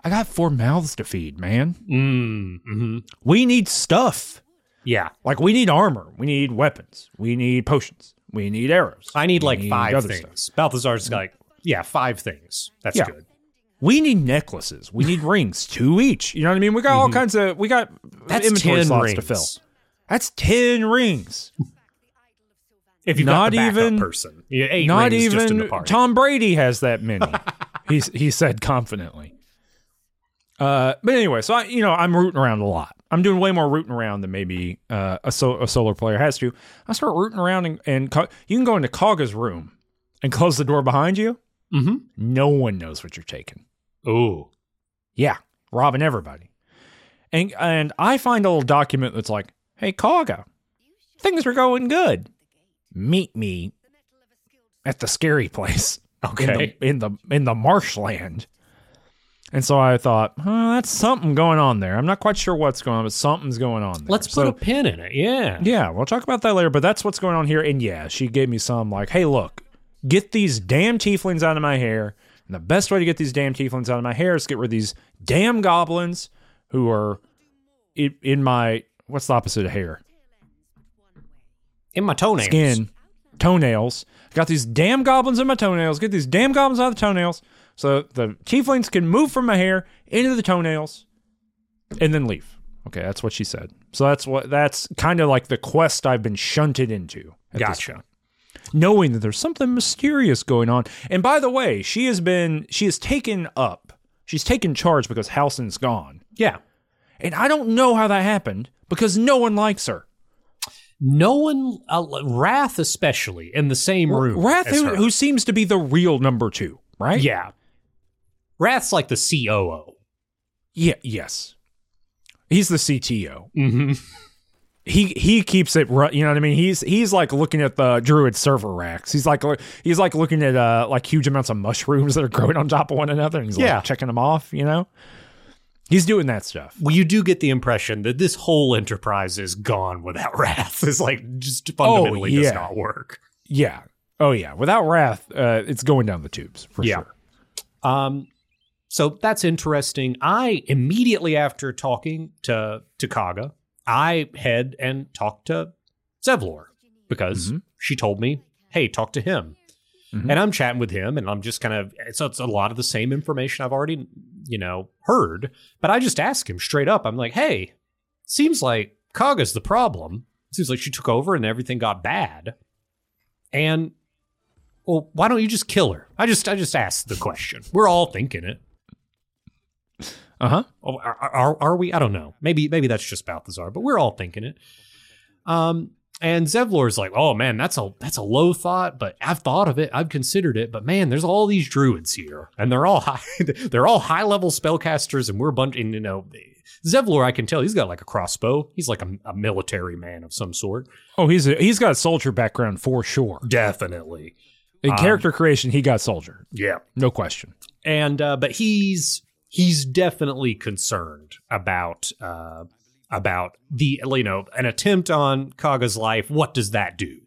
I got four mouths to feed, man. Mm, hmm We need stuff. Yeah. Like we need armor, we need weapons, we need potions, we need arrows. I need we like five other things. stuff. Balthazar's like, yeah, five things. That's Yeah. good. We need necklaces. We need rings, two each. You know what I mean? We got all kinds of. We got Mm-hmm. That's inventory 10 slots rings. to fill. That's ten rings. If you've Not even- person, yeah, eight Not rings just in even. Tom Brady has that many. he he said confidently. Uh, but anyway, so I you know I'm rooting around a lot. I'm doing way more rooting around than maybe uh, a so, a solar player has to. I start rooting around and, and you can go into Kagha's room and close the door behind you. Mm-hmm. No one knows what you're taking. Ooh, Yeah, robbing everybody. And and I find a little document that's like, "Hey, Kagha, things are going good. Meet me at the scary place okay. in the in the in the marshland." And so I thought, huh, that's something going on there. I'm not quite sure what's going on, but something's going on there. Let's put So- a pin in it. Yeah. yeah, we'll talk about that later, but that's what's going on here. And yeah, she gave me some like, hey, look, get these damn tieflings out of my hair. And the best way to get these damn tieflings out of my hair is to get rid of these damn goblins who are in, in my, what's the opposite of hair? In my toenails. Skin, toenails. Got these damn goblins in my toenails. Get these damn goblins out of the toenails so the tieflings can move from my hair into the toenails and then leave. Okay, that's what she said. So that's what that's kind of like the quest I've been shunted into. at this Gotcha. Knowing that there's something mysterious going on. And by the way, she has been she has taken up. She's taken charge because Halsin's gone. Yeah. And I don't know how that happened because no one likes her. No one, uh, Rath especially, in the same room. Rath, who, who seems to be the real number two, right? Yeah. Rath's like the COO. Yeah, yes. He's the CTO. Mm-hmm. He he keeps it you know what I mean? He's he's like looking at the druid server racks. He's like he's like looking at uh like huge amounts of mushrooms that are growing on top of one another and he's Yeah. like checking them off, you know? He's doing that stuff. Well, you do get the impression that this whole enterprise is gone without Rath. It's like just fundamentally yeah. does not work. Yeah. Oh yeah. Without Rath, uh, it's going down the tubes for Yeah. sure. Um, so that's interesting. I immediately after talking to to Kagha, I head and talk to Zevlor because Mhm. she told me, "Hey, talk to him." Mhm. And I'm chatting with him, and I'm just kind of it's, it's a lot of the same information I've already you know heard, but I just ask him straight up. I'm like, "Hey, seems like Kagha's the problem. Seems like she took over and everything got bad." And well, why don't you just kill her? I just I just asked the question. We're all thinking it. Uh-huh. Oh, are, are, are we? I don't know. Maybe maybe that's just Balthazar, but we're all thinking it. Um, and Zevlor's like, oh man, that's a that's a low thought, but I've thought of it, I've considered it, but man, there's all these druids here, and they're all high, they're all high level spellcasters, and we're a bunch. And you know, Zevlor, I can tell he's got like a crossbow. He's like a, a military man of some sort. Oh, he's a, he's got a soldier background for sure. Definitely, In Um, character creation, he got soldier. yeah. No question. and uh, but he's he's definitely concerned about uh, about the you know an attempt on Kagha's life. What does that do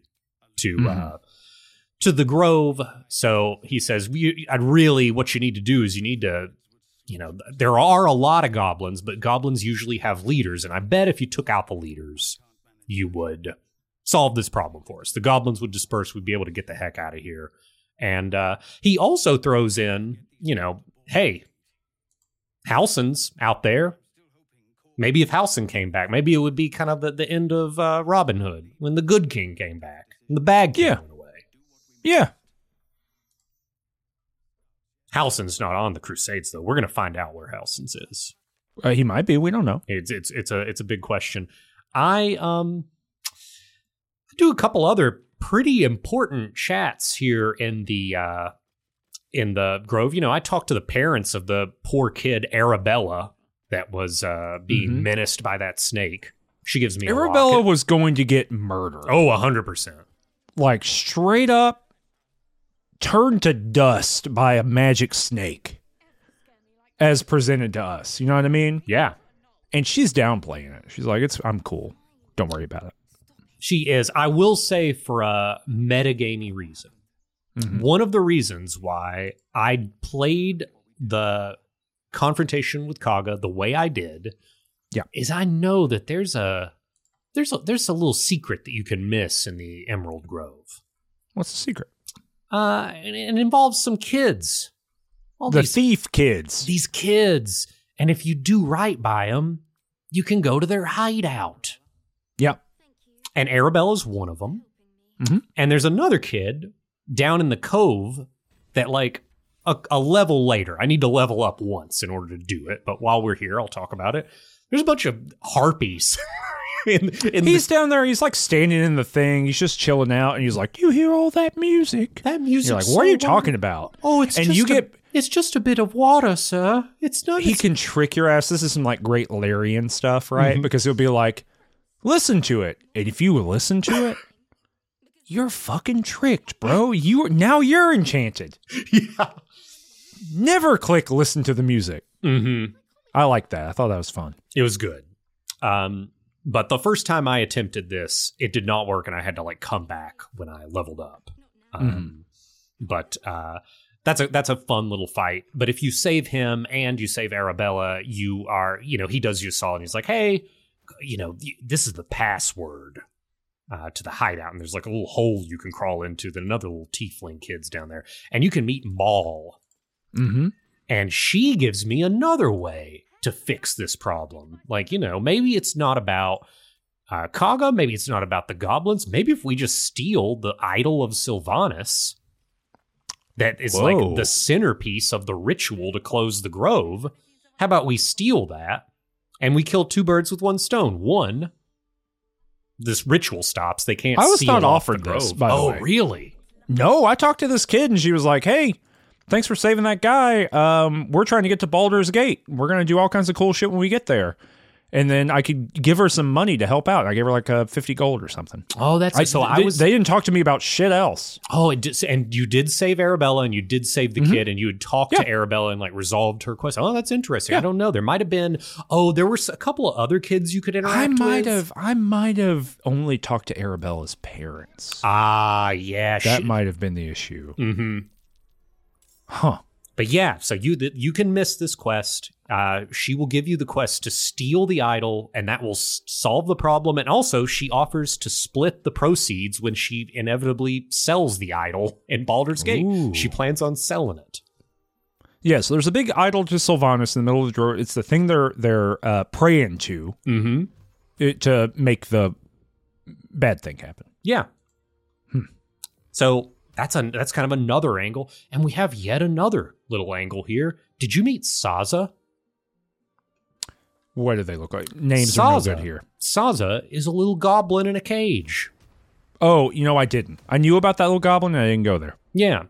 to Mhm. uh, to the Grove? So he says, "I'd really what you need to do is you need to." You know, there are a lot of goblins, but goblins usually have leaders, and I bet if you took out the leaders, you would solve this problem for us. The goblins would disperse. We'd be able to get the heck out of here. And uh, he also throws in, you know, hey, Halsin's out there. Maybe if Halsin came back, maybe it would be kind of the, the end of uh, Robin Hood when the good king came back and the bad king Yeah. went away. Yeah. Halsin's not on the Crusades though. We're gonna find out where Halsin's is. Uh, he might be. We don't know. It's it's it's a it's a big question. I um do a couple other pretty important chats here in the uh in the grove. You know, I talked to the parents of the poor kid Arabella that was uh being Mhm. menaced by that snake. She gives me a Arabella was going to get murdered. Oh, a hundred percent. Like straight up turned to dust by a magic snake as presented to us. You know what I mean? Yeah. And she's downplaying it. She's like, it's I'm cool. Don't worry about it. She is. I will say for a metagamey reason. Mhm. One of the reasons why I played the confrontation with Kagha the way I did, Yeah. is I know that there's a there's a there's a little secret that you can miss in the Emerald Grove. What's the secret? Uh, and it involves some kids. All The these thief kids. these kids, and if you do right by them, you can go to their hideout. Yep. and Arabella's one of them. Mhm. And there's another kid down in the cove that, like, a, a level later, I need to level up once in order to do it. But while we're here, I'll talk about it. There's a bunch of harpies. in, in He's the, down there. He's like standing in the thing. He's just chilling out, and he's like, "You hear all that music?" that music. Like, "What are you talking about?" Oh, it's and just you a- get It's just a bit of water, sir. It's not. he it's- can trick your ass. This is some like great Larian stuff, right? Mm-hmm. Because he'll be like, "Listen to it," and if you listen to it, you're fucking tricked, bro. You now you're enchanted. yeah. Never click listen to the music. Mm-hmm. I like that. I thought that was fun. It was good. Um, but the first time I attempted this, it did not work, and I had to like come back when I leveled up. Um, But uh, that's a that's a fun little fight. But if you save him and you save Arabella, you are you know he does you a solid. He's like, hey, you know this is the password. Uh, to the hideout, and there's like a little hole you can crawl into. That another little tiefling kid's down there, and you can meet Mol, Mm-hmm. and she gives me another way to fix this problem. Like, you know, maybe it's not about uh, Kagha, maybe it's not about the goblins. Maybe if we just steal the idol of Silvanus, that is Whoa. like the centerpiece of the ritual to close the grove. How about we steal that and we kill two birds with one stone? One, this ritual stops. They can't. I was not offered this, grove. by the oh, way. really? No, I talked to this kid, and she was like, "Hey." Thanks for saving that guy. Um, we're trying to get to Baldur's Gate. We're gonna do all kinds of cool shit when we get there. And then I could give her some money to help out. I gave her like uh, fifty gold or something. Oh, that's I, so. I they, was they didn't talk to me about shit else. Oh, did, and you did save Arabella, and you did save the kid, and you had talked Mm-hmm. Yeah. to Arabella and like resolved her quest. Oh, that's interesting. Yeah. I don't know. There might have been. Oh, there were a couple of other kids you could interact. I might with. have I might have only talked to Arabella's parents. Ah, yeah. that might have been the issue. hmm Huh. But yeah, so you th- you can miss this quest. Uh, she will give you the quest to steal the idol, and that will s- solve the problem. And also, she offers to split the proceeds when she inevitably sells the idol in Baldur's Gate. Ooh. She plans on selling it. Yeah, so there's a big idol to Silvanus in the middle of the drawer. It's the thing they're they're uh, praying to Mm-hmm. it, to make the bad thing happen. Yeah. So that's a that's kind of another angle, and we have yet another little angle here. Did you meet Sazza? What do they look like? Names are no Sazza. good here. Sazza is a little goblin in a cage. Oh, you know I didn't. I knew about that little goblin and I didn't go there. Yeah.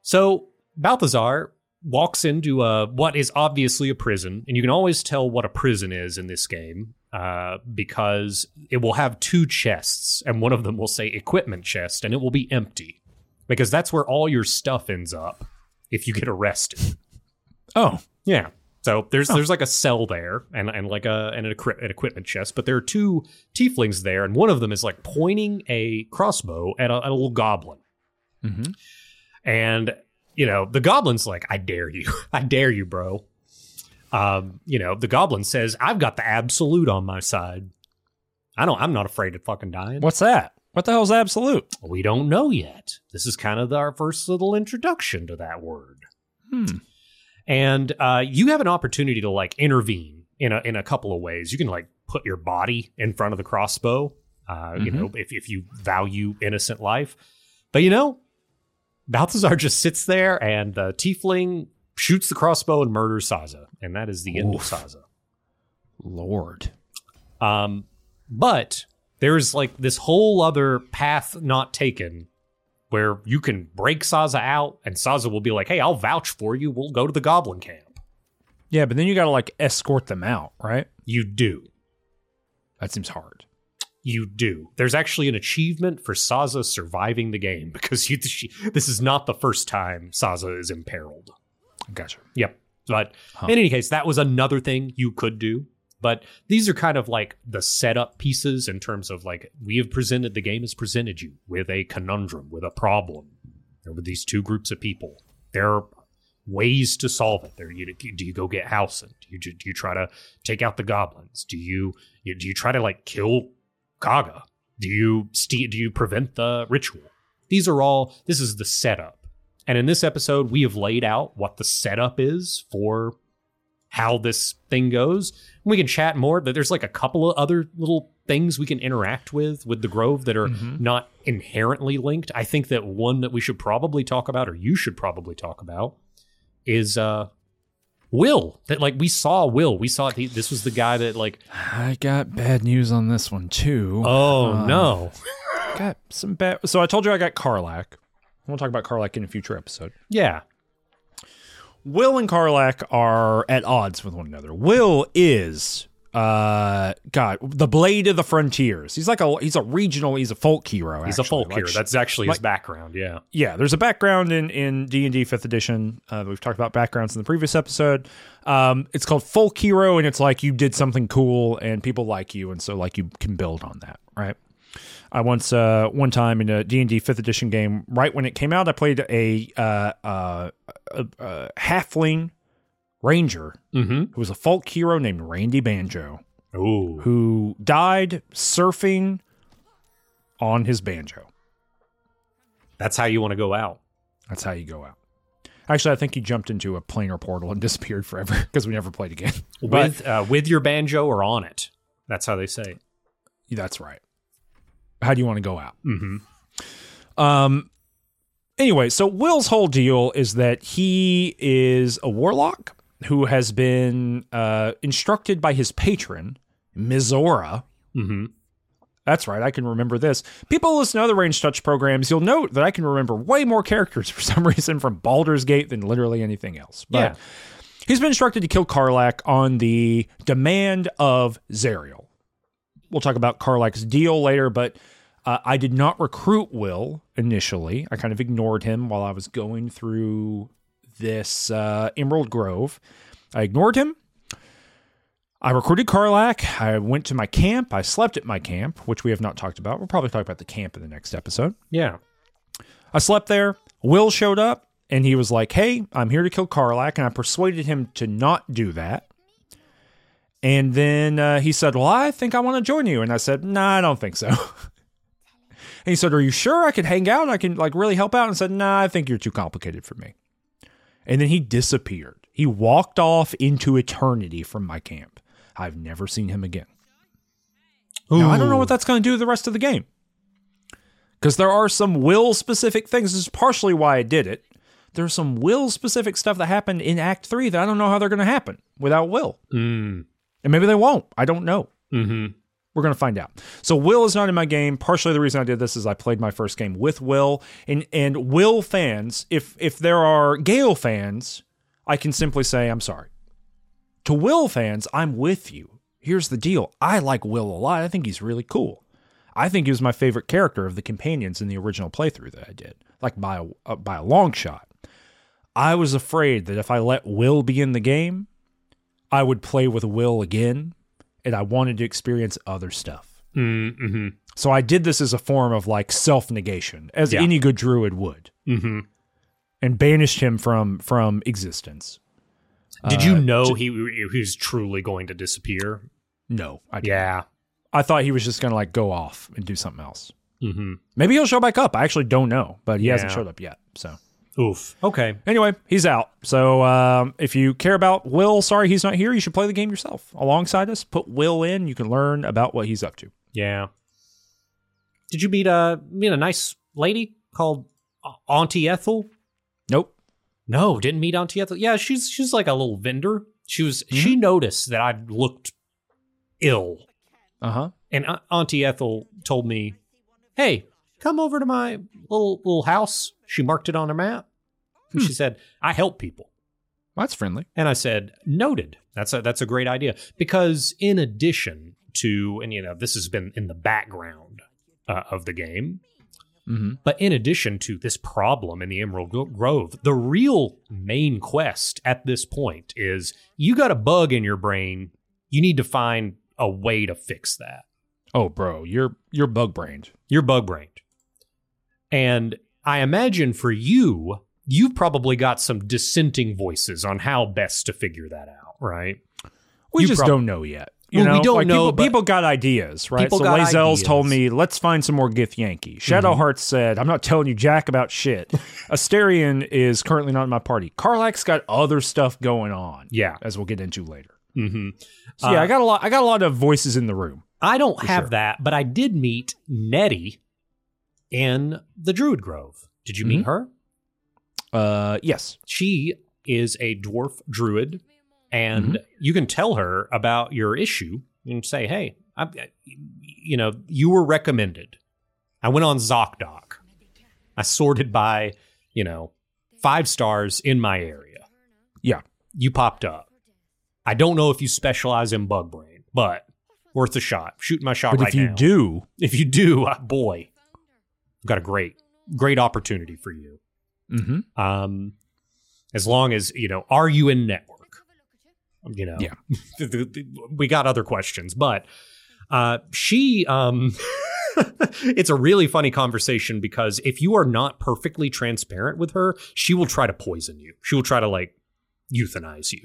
So Balthazar walks into a, what is obviously a prison, and you can always tell what a prison is in this game uh, because it will have two chests, and one of them will say equipment chest, and it will be empty because that's where all your stuff ends up if you get arrested. Oh, Yeah. So there's there's like a cell there and and like a and an, an equipment chest, but there are two tieflings there, and one of them is like pointing a crossbow at a, at a little goblin. Mm-hmm. And you know the goblin's like, "I dare you, I dare you, bro." Um, you know the goblin says, "I've got the absolute on my side. I don't. I'm not afraid of fucking dying." What's that? What the hell's absolute? We don't know yet. This is kind of our first little introduction to that word. Hmm. and uh, you have an opportunity to like intervene in a in a couple of ways. You can like put your body in front of the crossbow, uh, you Mhm. know, if if you value innocent life. But you know, Balthazar just sits there, and the tiefling shoots the crossbow and murders Sazza, and that is the end of Sazza. Lord. Um, but there's like this whole other path not taken where you can break Sazza out, and Sazza will be like, "Hey, I'll vouch for you. We'll go to the Goblin camp." Yeah, but then you got to like escort them out, right? You do. That seems hard. You do. There's actually an achievement for Sazza surviving the game because you, she, this is not the first time Sazza is imperiled. Gotcha. Yep. But Huh. in any case, that was another thing you could do. But these are kind of like the setup pieces in terms of like we have presented the game has presented you with a conundrum, with a problem. Were these two groups of people. There are ways to solve it. There, you, do you go get Halsin? Do you do you try to take out the goblins? Do you, do you try to like kill Gaga? Do you do you prevent the ritual? These are all. This is the setup. And in this episode, we have laid out what the setup is for how this thing goes. We can chat more, but there's like a couple of other little things we can interact with with the Grove that are Mhm. not inherently linked. I think that one that we should probably talk about, or you should probably talk about, is uh Wyll. That like we saw Wyll. We saw he, this was the guy that like I got bad news on this one too. oh Um, no. Got some bad. So I told you I got Karlach. We'll talk about Karlach in a future episode. Yeah. Wyll and Karlach are at odds with one another. Wyll is uh God, the blade of the frontiers. He's like a he's a regional, he's a folk hero. He's a folk Like, hero. That's actually his background. Yeah. yeah, there's a background in in D and D Fifth Edition. Uh, we've talked about backgrounds in the previous episode. Um, it's called folk hero, and it's like you did something cool, and people like you, and so like you can build on that, right? I once uh, one time in a D and D Fifth Edition game, right when it came out, I played a uh, uh, a, a halfling ranger Mm-hmm. who was a folk hero named Randy Banjo, Ooh. who died surfing on his banjo. That's how you want to go out. That's how you go out. Actually, I think he jumped into a planar portal and disappeared forever because we never played again. But With uh, with your banjo or on it. That's how they say. that's right. How do you want to go out? Mm-hmm. Um. Anyway, so Wyll's whole deal is that he is a warlock who has been uh, instructed by his patron, Mizora. Mm-hmm. That's right, I can remember this. People listen to other Ranged Touch programs, you'll note that I can remember way more characters for some reason from Baldur's Gate than literally anything else. But Yeah. he's been instructed to kill Karlach on the demand of Zariel. We'll talk about Karlach's deal later, but uh, I did not recruit Wyll initially. I kind of ignored him while I was going through this uh, Emerald Grove. I ignored him. I recruited Karlach. I went to my camp. I slept at my camp, which we have not talked about. We'll probably talk about the camp in the next episode. Yeah. I slept there. Wyll showed up and he was like, Hey, I'm here to kill Karlach. And I persuaded him to not do that. And then uh, he said, Well, I think I want to join you. And I said, Nah, I don't think so. and he said, Are you sure I could hang out? I can like really help out? And I said, Nah, I think you're too complicated for me. And then he disappeared. He walked off into eternity from my camp. I've never seen him again. Now, I don't know what that's going to do to the rest of the game. Because there are some Wyll specific things. This is partially why I did it. There's some Wyll specific stuff that happened in Act 3 that I don't know how they're going to happen without Wyll. Mm. And maybe they won't. I don't know. Mm-hmm. We're going to find out. So Wyll is not in my game. Partially the reason I did this is I played my first game with Wyll and and Wyll fans, if if there are Gale fans, I can simply say I'm sorry. To Wyll fans, I'm with you. Here's the deal. I like Wyll a lot. I think he's really cool. I think he was my favorite character of the companions in the original playthrough that I did, like by a, uh, by a long shot. I was afraid that if I let Wyll be in the game, I would play with Wyll again, and I wanted to experience other stuff. Mm-hmm. So I did this as a form of like self negation, as Yeah. any good druid would, Mm-hmm. and banished him from from existence. Did you Uh, know he he was truly going to disappear? No, I didn't. Yeah. I thought he was just gonna like go off and do something else. Mm-hmm. Maybe he'll show back up. I actually don't know, but he hasn't showed up yet. So Oof. Okay. anyway, he's out. So um, if you care about Wyll, sorry he's not here. You should play the game yourself alongside us. Put Wyll in. You can learn about what he's up to. Yeah. Did you meet a meet a nice lady called Auntie Ethel? Nope. No, didn't meet Auntie Ethel. Yeah, she's she's like a little vendor. She was she noticed that I looked ill, Uh huh. and Auntie Ethel told me, "Hey, come over to my little little house." She marked it on her map. And She said, "I help people." That's friendly. And I said, noted. That's a that's a great idea because in addition to, and you know, this has been in the background uh, of the game, Mm-hmm. but in addition to this problem in the Emerald Grove, the real main quest at this point is you got a bug in your brain. You need to find a way to fix that. Oh, bro, you're you're bug brained. You're bug brained. And I imagine for you, you've probably got some dissenting voices on how best to figure that out, right? We You just prob- don't know yet. You Well, we don't like know, People, people got ideas, right? People so got Lae'zel's told me, Mm-hmm. let's find some more Githyanki. Shadowheart said, I'm not telling you jack about shit. Astarion is currently not in my party. Karlach's got other stuff going on, Yeah. as we'll get into later. hmm So yeah, Uh, I got a lot. I got a lot of voices in the room. I don't have sure. that, but I did meet Nettie in the Druid Grove. Did you meet Mhm. her? Uh, yes. She is a dwarf druid, and you can tell her about your issue and say, "Hey, I, you know, you were recommended. I went on ZocDoc. I sorted by, you know, five stars in my area. Yeah. You popped up. I don't know if you specialize in bug brain, but worth a shot. Shooting my shot But right if you now. do, If you do, uh, boy, got a great, great opportunity for you. hmm Um, as long as you know, are you in network? You know, Yeah. we got other questions, but uh, she, um, it's a really funny conversation because if you are not perfectly transparent with her, she will try to poison you. She will try to like euthanize you.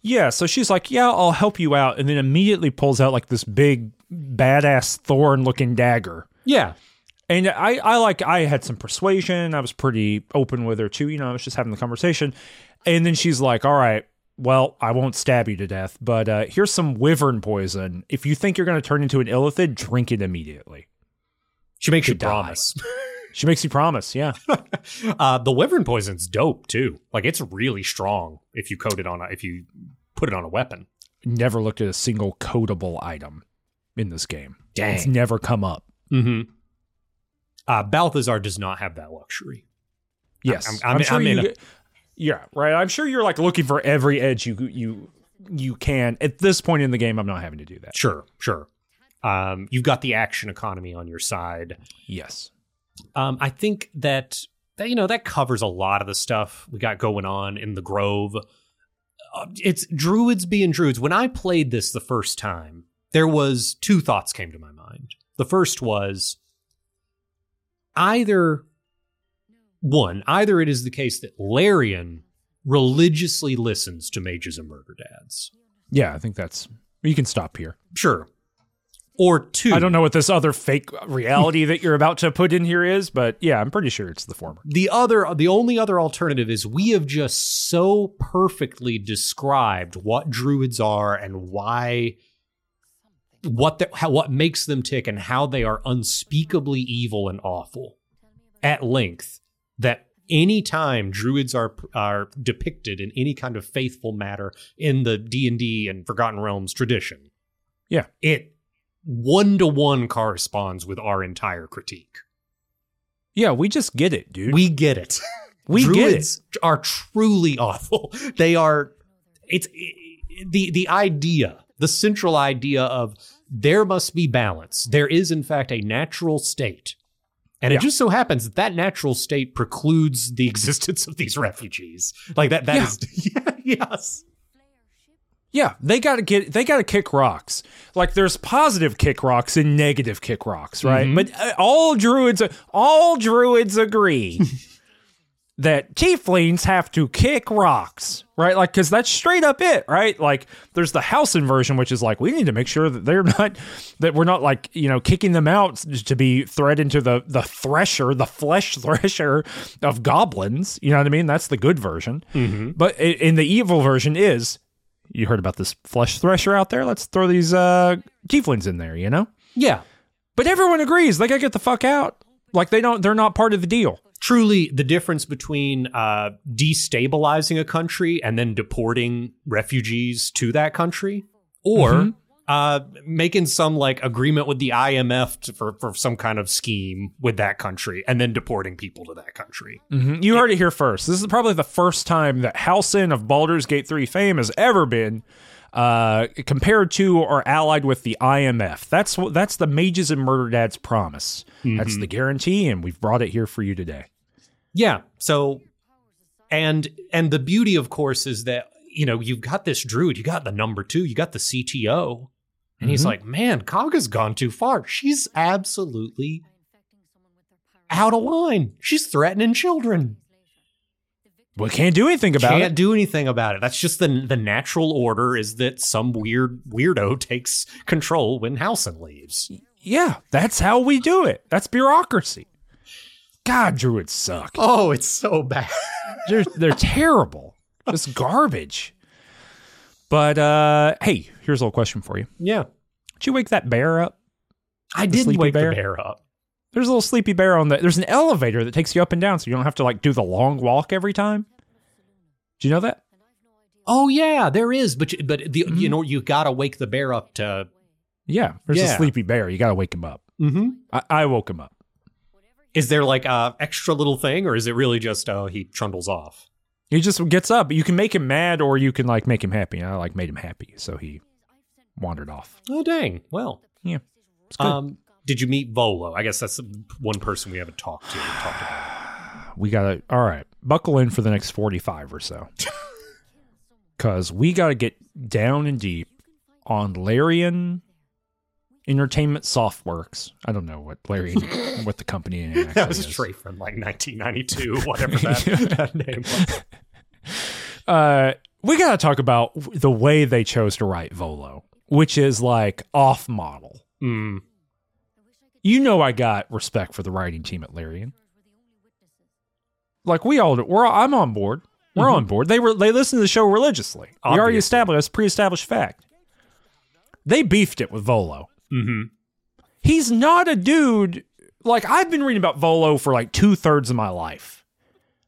yeah. So she's like, "Yeah, I'll help you out," and then immediately pulls out like this big badass thorn-looking dagger. Yeah, And I, I like, I had some persuasion. I was pretty open with her too. You know, I was just having the conversation. And then she's like, all right, well, I won't stab you to death, but uh, here's some wyvern poison. If you think you're going to turn into an illithid, drink it immediately. she makes you promise. She makes you promise. Yeah. uh, the wyvern poison's dope too. Like it's really strong if you coat it on a, if you put it on a weapon. never looked at a single codable item in this game. Dang. It's never come up. Mm-hmm. Uh, Balthazar does not have that luxury. Yes. I'm- I'm, I'm- sure I'm in you. a- yeah, right. I'm sure you're like looking for every edge you you you can. At this point in the game, I'm not having to do that. Sure, sure. Um, you've got the action economy on your side. Yes. Um, I think that, that you know that covers a lot of the stuff we got going on in the Grove. Uh, it's druids being druids. When I played this the first time, there was two thoughts came to my mind. The first was either one, either it is the case that Larian religiously listens to mages and murder dads. Yeah, I think that's. You can stop here. Sure. Or two. I don't know what this other fake reality that you're about to put in here is, but yeah, I'm pretty sure it's the former. the other the only other alternative is we have just so perfectly described what druids are and why what the, how, what makes them tick and how they are unspeakably evil and awful at length that any time druids are are depicted in any kind of faithful matter in the D&D and Forgotten Realms tradition Yeah. it one to one corresponds with our entire critique Yeah, we just get it, dude. we get it we get it. are truly awful. They are. It's the the idea, the central idea of there must be balance. There is, in fact, a natural state, and Yeah. it just so happens that that natural state precludes the existence of these refugees. Like that. That Yeah. is. yeah, yes. Yeah, they got to get they got to kick rocks. Like there's positive kick rocks and negative kick rocks, right? But uh, all druids all druids agree that tieflings have to kick rocks, right? Like cuz that's straight up it, right? Like there's the house inversion which is like we need to make sure that they're not that we're not like, you know, kicking them out to be thread into the the thresher, the flesh thresher of goblins, you know what I mean? That's the good version. But i- in the evil version is you heard about this flesh thresher out there? Let's throw these uh tieflings in there, you know? Yeah. But everyone agrees they gotta get the fuck out. Like they don't they're not part of the deal. Truly, the difference between uh, destabilizing a country and then deporting refugees to that country, or Mm-hmm. uh, making some like agreement with the IMF to, for for some kind of scheme with that country, and then deporting people to that country. Mhm. You heard it here first. This is probably the first time that Halsin of Baldur's Gate 3 fame has ever been uh, compared to or allied with the IMF. That's what that's the Mages and Murder Dad's promise. That's the guarantee, and we've brought it here for you today. Yeah. So, and and the beauty, of course, is that you know you've got this druid, you got the number two, you got the CTO, and he's Mhm. like, man, Kagha's gone too far. She's absolutely out of line. She's threatening children. We can't do anything about it. Can't do anything about it. That's just the the natural order is that some weird weirdo takes control when Halsin leaves. Yeah, that's how we do it. That's bureaucracy. God, druids suck. Oh, it's so bad. They're they're terrible. Just garbage. But uh hey, here's a little question for you. yeah. Did you wake that bear up? I The didn't wake bear? the bear up. There's a little sleepy bear on the there's an elevator that takes you up and down so you don't have to like do the long walk every time. Do you know that? Oh yeah, there is, but you- but the, Mm-hmm. you know you gotta wake the bear up to. Yeah, there's a sleepy bear. You got to wake him up. Mm-hmm. I, I woke him up. Is there like a extra little thing, or is it really just oh he trundles off? He just gets up. You can make him mad or you can like make him happy. And I like made him happy, so he wandered off. Oh dang! Well, Yeah. Um, did you meet Volo? I guess that's one person we haven't talked to. Talked about. we got to all right. Buckle in for the next 45 or so. Cuz we got to get down and deep on Larian Entertainment Softworks. I don't know what Larian what the company name That was actually is. straight from like 1992, whatever that, that name was. uh, we got to talk about the way they chose to write Volo, which is like off model. Mm. You know, I got respect for the writing team at Larian. Like we all, we're all, I'm on board. We're on board. They were they listen to the show religiously. We already established that's pre-established fact. They beefed it with Volo. Mm-hmm. He's not a dude like I've been reading about Volo for like two thirds of my life.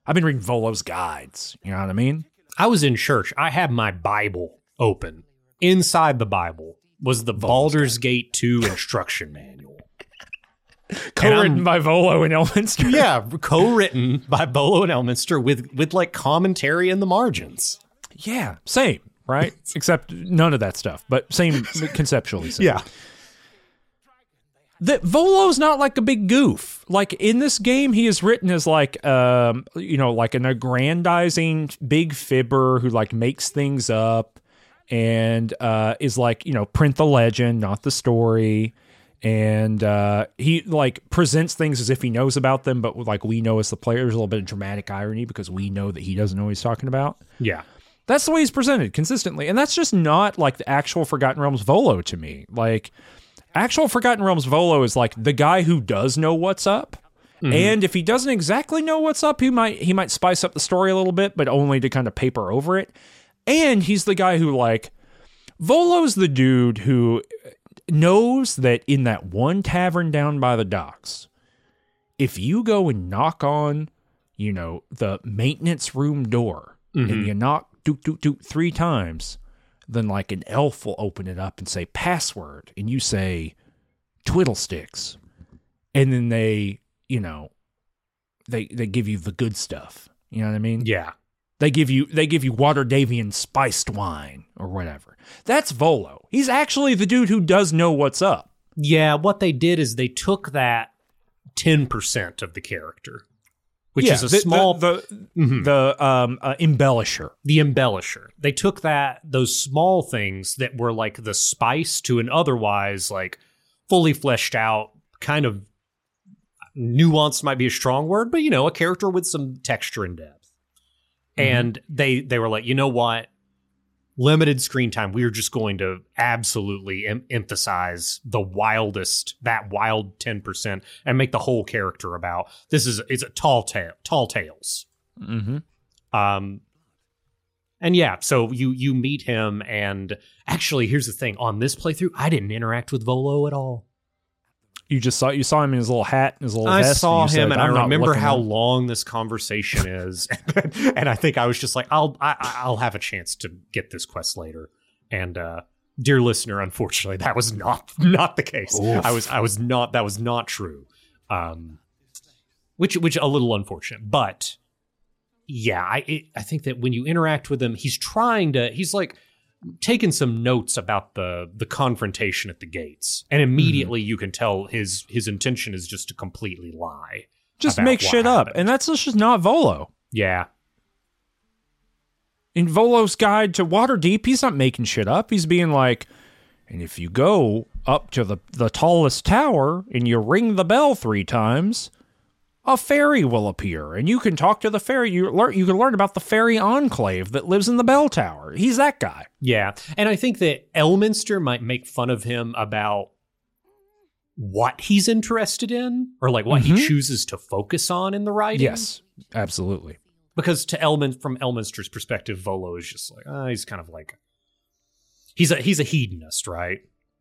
I've been reading Volo's guides. You know what I mean? I was in church. I had my Bible open. Inside the Bible was the Baldur's Gate 2 instruction manual. Co-written by Volo and Elminster. Yeah, co-written by Volo and Elminster with with like commentary in the margins. Yeah, same, right? Except none of that stuff, but same conceptually. Same. Yeah. That Volo's not like a big goof. Like in this game, he is written as like um, you know, like an aggrandizing big fibber who like makes things up and uh is like, you know, print the legend, not the story. And uh he like presents things as if he knows about them, but like we know as the player, there's a little bit of dramatic irony because we know that he doesn't know what he's talking about. Yeah. That's the way he's presented consistently. And that's just not like the actual Forgotten Realms Volo to me. Like, actual Forgotten Realms Volo is like the guy who does know what's up. And if he doesn't exactly know what's up, he might he might spice up the story a little bit, but only to kind of paper over it. And he's the guy who like Volo's the dude who knows that in that one tavern down by the docks, if you go and knock on, you know, the maintenance room door and mm-hmm. you knock doot doot doot three times, then like an elf will open it up and say password, and you say twiddlesticks, and then they, you know, they they give you the good stuff. You know what I mean? Yeah. They give you they give you Waterdhavian spiced wine or whatever. That's Volo. He's actually the dude who does know what's up. Yeah, what they did is they took that 10% of the character which Yeah, is a the- small the the, Mhm. the um uh, embellisher. the embellisher. They took that those small things that were like the spice to an otherwise like fully fleshed out kind of nuance might be a strong word, but you know, a character with some texture and depth. And they they were like, you know what? Limited screen time. We are just going to absolutely em- emphasize the wildest, that wild ten percent, and make the whole character about this is it's a tall tale, tall tales. Mm-hmm. Um, and yeah, so you you meet him, and actually, here's the thing: on this playthrough, I didn't interact with Volo at all. You just saw you saw him in his little hat, and his little I vest. saw and him, said, and I remember how him." long this conversation is, and I think I was just like, I'll I, I'll have a chance to get this quest later. And uh, dear listener, unfortunately, that was not not the case. Oof. I was I was not that was not true. Um, which which a little unfortunate, but yeah, I it, I think that when you interact with him, he's trying to he's like taking some notes about the the confrontation at the gates, and immediately mm-hmm. you can tell his his intention is just to completely lie. just make shit up, and that's just not Volo. Yeah, In Volo's guide to Waterdeep, he's not making shit up. He's being like, and if you go up to the, the tallest tower and you ring the bell three times, a fairy will appear, and you can talk to the fairy. You learn you can learn about the fairy enclave that lives in the bell tower. He's that guy. yeah, and I think that Elminster might make fun of him about what he's interested in, or like what Mhm. he chooses to focus on in the writing. Yes, absolutely. because to Elman from Elminster's perspective, Volo is just like uh, he's kind of like he's a he's a hedonist, right?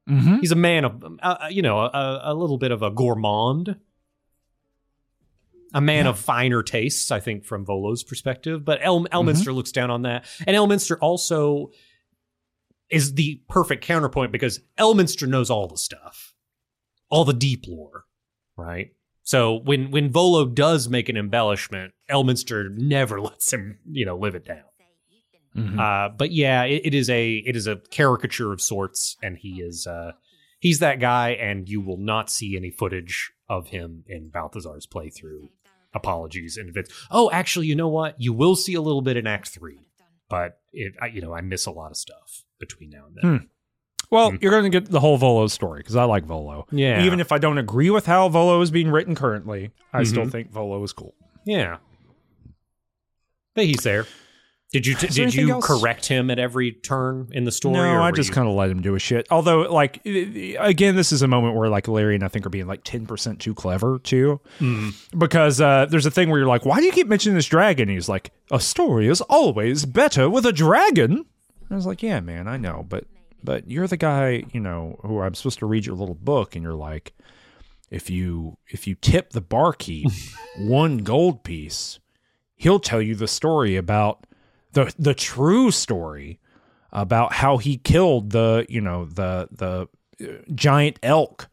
Mm-hmm. He's a man of uh, uh, you know a, a little bit of a gourmand, a man Yeah. of finer tastes, I think, from Volo's perspective. But El- Elminster looks down on that, and Elminster also is the perfect counterpoint because Elminster knows all the stuff, all the deep lore, right? So when when Volo does make an embellishment, Elminster never lets him, you know, live it down. Mm-hmm. Uh, but yeah, it, it is a it is a caricature of sorts, and he is uh, he's that guy, and you will not see any footage of him in Balthazar's playthrough. Apologies in advance. Oh, actually, you know what? You will see a little bit in Act Three, but it I, you know I miss a lot of stuff between now and then. Well, Mm. you're going to get the whole Volo story because I like Volo. Yeah, Even if I don't agree with how Volo is being written currently, I still Mhm. think Volo is cool. yeah, but he's there. Did you did you else? correct him at every turn in the story? No, I just you- kind of let him do his shit. Although, like, again, this is a moment where like Larian I think are being like ten percent too clever too, Mm. because uh, there's a thing where you're like, why do you keep mentioning this dragon? And he's like, a story is always better with a dragon. And I was like, yeah, man, I know, but but you're the guy, you know, who I'm supposed to read your little book, and you're like, if you if you tip the barkeep one gold piece, he'll tell you the story about the the true story about how he killed the you know the the uh, giant elk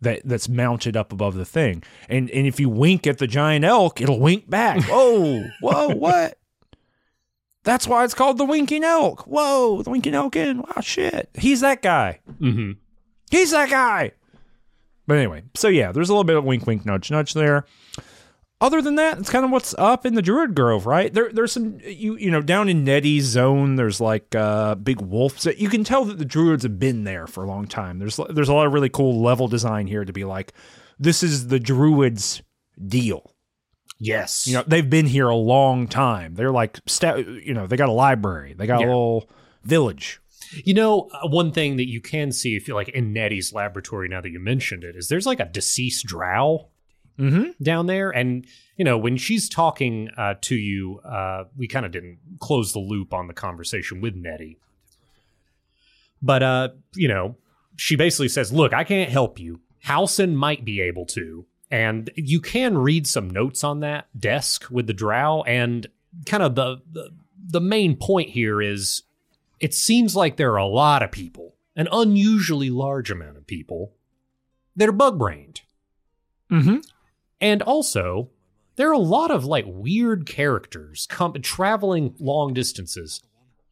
that that's mounted up above the thing. And and if you wink at the giant elk it'll wink back. Whoa whoa what? That's why it's called the winking elk. Whoa the winking elk in. Wow shit. He's that guy. Mhm. he's that guy. But anyway so yeah there's a little bit of wink wink nudge nudge there other than that, it's kind of what's up in the Druid Grove, right? There, there's some you you know down in Nettie's zone. There's like uh, big wolves. that You can tell that the Druids have been there for a long time. There's there's a lot of really cool level design here to be like, this is the Druids' deal. Yes, You know, they've been here a long time. They're like, sta- you know, they got a library. They got Yeah. a little village. You know, uh, one thing that you can see if you like in Nettie's laboratory now that you mentioned it is there's like a deceased drow Mm-hmm. down there. And, you know, when she's talking uh, to you, uh, we kind of didn't close the loop on the conversation with Nettie. But, uh, you know, she basically says, Look, I can't help you. Halsin might be able to. And you can read some notes on that desk with the drow. And kind of the, the, the main point here is it seems like there are a lot of people, an unusually large amount of people, that are bug brained. Mm-hmm. And also, there are a lot of like weird characters come traveling long distances,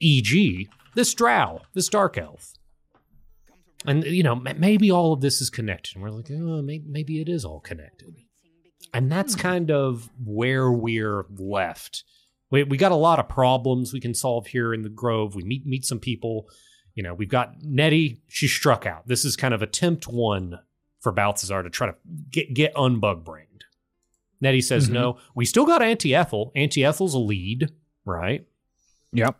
e.g., this drow, this dark elf. And you know, m- maybe all of this is connected. And we're like, oh, maybe, maybe it is all connected. and that's hmm. kind of where we're left. We we got a lot of problems we can solve here in the Grove. We meet meet some people. You know, we've got Nettie. She struck out. This is kind of attempt one for Balthazar to try to get get unbug brained. Nettie says Mhm. no. We still got Auntie Ethel. Auntie Ethel's a lead, right? Yep.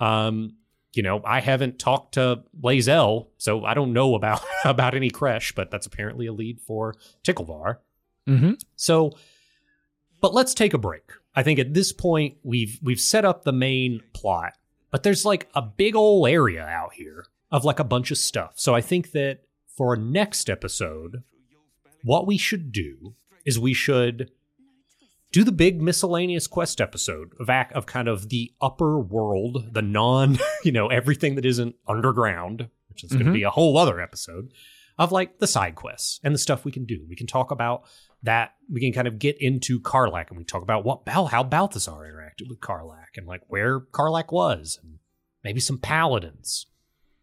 Um, you know, I haven't talked to Lae'zel, so I don't know about about any creche, but that's apparently a lead for Ticklevar. Mm-hmm. So, but let's take a break. I think at this point we've we've set up the main plot, but there's like a big old area out here of like a bunch of stuff. So I think that for next episode, what we should do is we should do the big miscellaneous quest episode of act of kind of the upper world, the non, you know, everything that isn't underground, which is going to mm-hmm. be a whole other episode of like the side quests and the stuff we can do. We can talk about that. We can kind of get into Karlach and we talk about what Bal how Balthazar interacted with Karlach and like where Karlach was and maybe some paladins.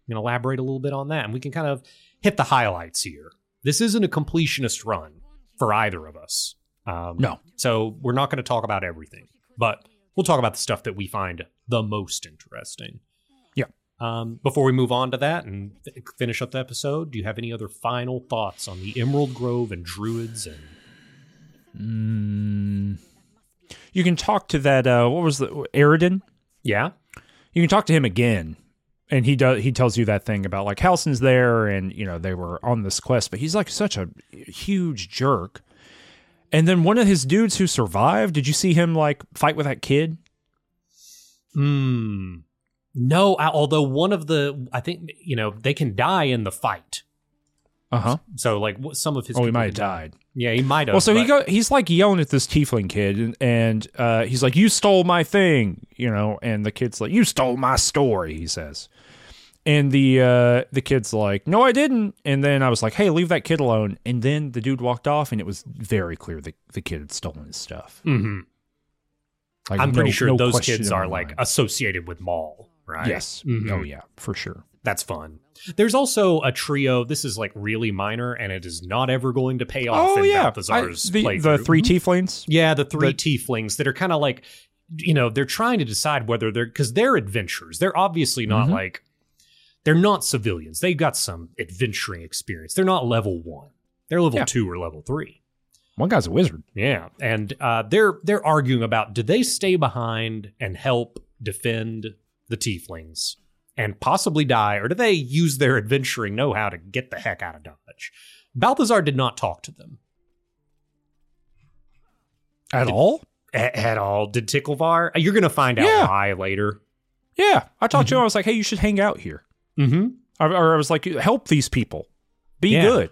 We can elaborate a little bit on that and we can kind of hit the highlights here. This isn't a completionist run for either of us. Um, No. So we're not going to talk about everything, but we'll talk about the stuff that we find the most interesting. Yeah. Um, before we move on to that and finish up the episode, do you have any other final thoughts on the Emerald Grove and Druids and Mm. You can talk to that. Uh, what was the Aradin? yeah? You can talk to him again, and he does. He tells you that thing about like Halsin's there, and you know they were on this quest, but he's like such a huge jerk. And then one of his dudes who survived. Did you see him like fight with that kid? Hmm. No, I- although one of the I think you know they can die in the fight. Uh huh. So like some of his Oh, he might have can die. died. Yeah, he might have. Well, so he go. He's like yelling at this tiefling kid, and, and uh, he's like, "You stole my thing," you know. And the kid's like, "You stole my story," he says. And the uh, the kid's like, "No, I didn't." And then I was like, "Hey, leave that kid alone." And then the dude walked off, and it was very clear that the kid had stolen his stuff. Mhm. Like, I'm pretty sure no those kids are like associated with Mol, right? yes, Mhm. oh yeah, for sure. That's fun. There's also a trio. This is like really minor, and it is not ever going to pay off Oh in yeah, I- Balthazar's the, the playthrough. three tieflings. Yeah, the three the- tieflings that are kind of like, you know, they're trying to decide whether they're because they're adventurers. They're obviously not Mhm. like they're not civilians. They've got some adventuring experience. They're not level one. They're level Yeah. two or level three. One guy's a wizard. Yeah, and uh, they're they're arguing about do they stay behind and help defend the tieflings and possibly die, or do they use their adventuring know-how to get the heck out of Dodge? Balthazar did not talk to them At all? a- at all. Did Ticklevar? You're going to find out Yeah. why later. Yeah, I talked to him. I was like, "Hey, you should hang out here." Mm-hmm. or or I was like, help these people, be Yeah. good.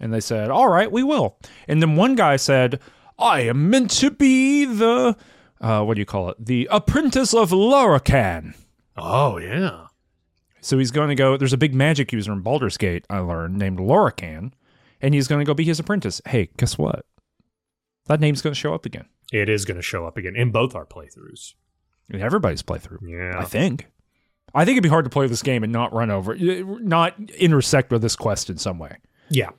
And they said, all right, we will. And then one guy said, I am meant to be the, uh, what do you call it? The apprentice of Lorroakan. Oh yeah. So he's going to go, there's a big magic user in Baldur's Gate, I learned, named Lorroakan. And he's going to go be his apprentice. Hey, guess what? That name's going to show up again It is going to show up again in both our playthroughs. in everybody's playthrough. Yeah. I think. I think it'd be hard to play this game and not run over, not intersect with this quest in some way. yeah.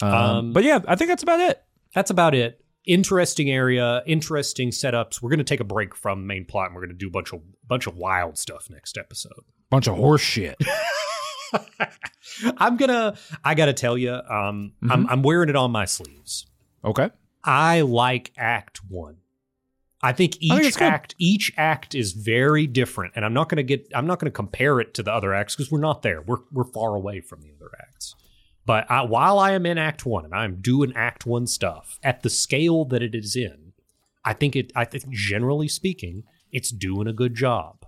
Um, Um, but yeah, I think that's about it. That's about it. Interesting area, interesting setups. We're going to take a break from main plot and we're going to do a bunch of bunch of wild stuff next episode. Bunch of horse shit. I'm gonna. I gotta tell you, um, I'm, I'm wearing it on my sleeves. Okay. I like Act One. I think I each good. act, each act is very different, and I'm not gonna get. I'm not gonna compare it to the other acts because we're not there. We're we're far away from the other acts. But I, while I am in Act One and I'm doing Act One stuff at the scale that it is in, I think it. I think generally speaking, it's doing a good job.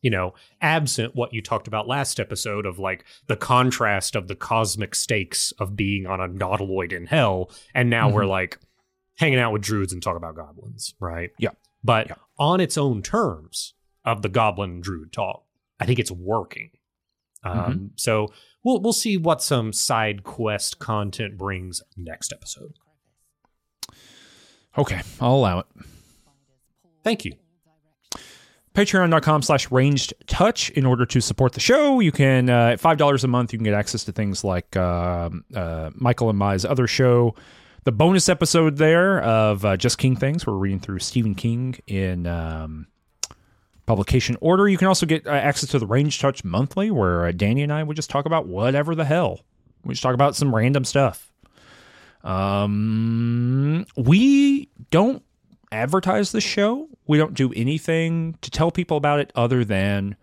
You know, absent what you talked about last episode of like the contrast of the cosmic stakes of being on a nautiloid in hell, and now we're mm-hmm. like hanging out with druids and talk about goblins, right? Yeah. But Yeah. on its own terms of the goblin druid talk, I think it's working. Um, so we'll we'll see what some side quest content brings next episode. Okay. I'll allow it. Thank you. Patreon.com slash ranged touch in order to support the show. You can, uh, at $5 a month, you can get access to things like um uh, Michael and Mai's other show, the bonus episode there of uh, Just King Things. We're reading through Stephen King in um, publication order. You can also get uh, access to the Range Touch Monthly, where uh, Danni and I would just talk about whatever the hell. We just talk about some random stuff. Um, we don't advertise the show. We don't do anything to tell people about it other than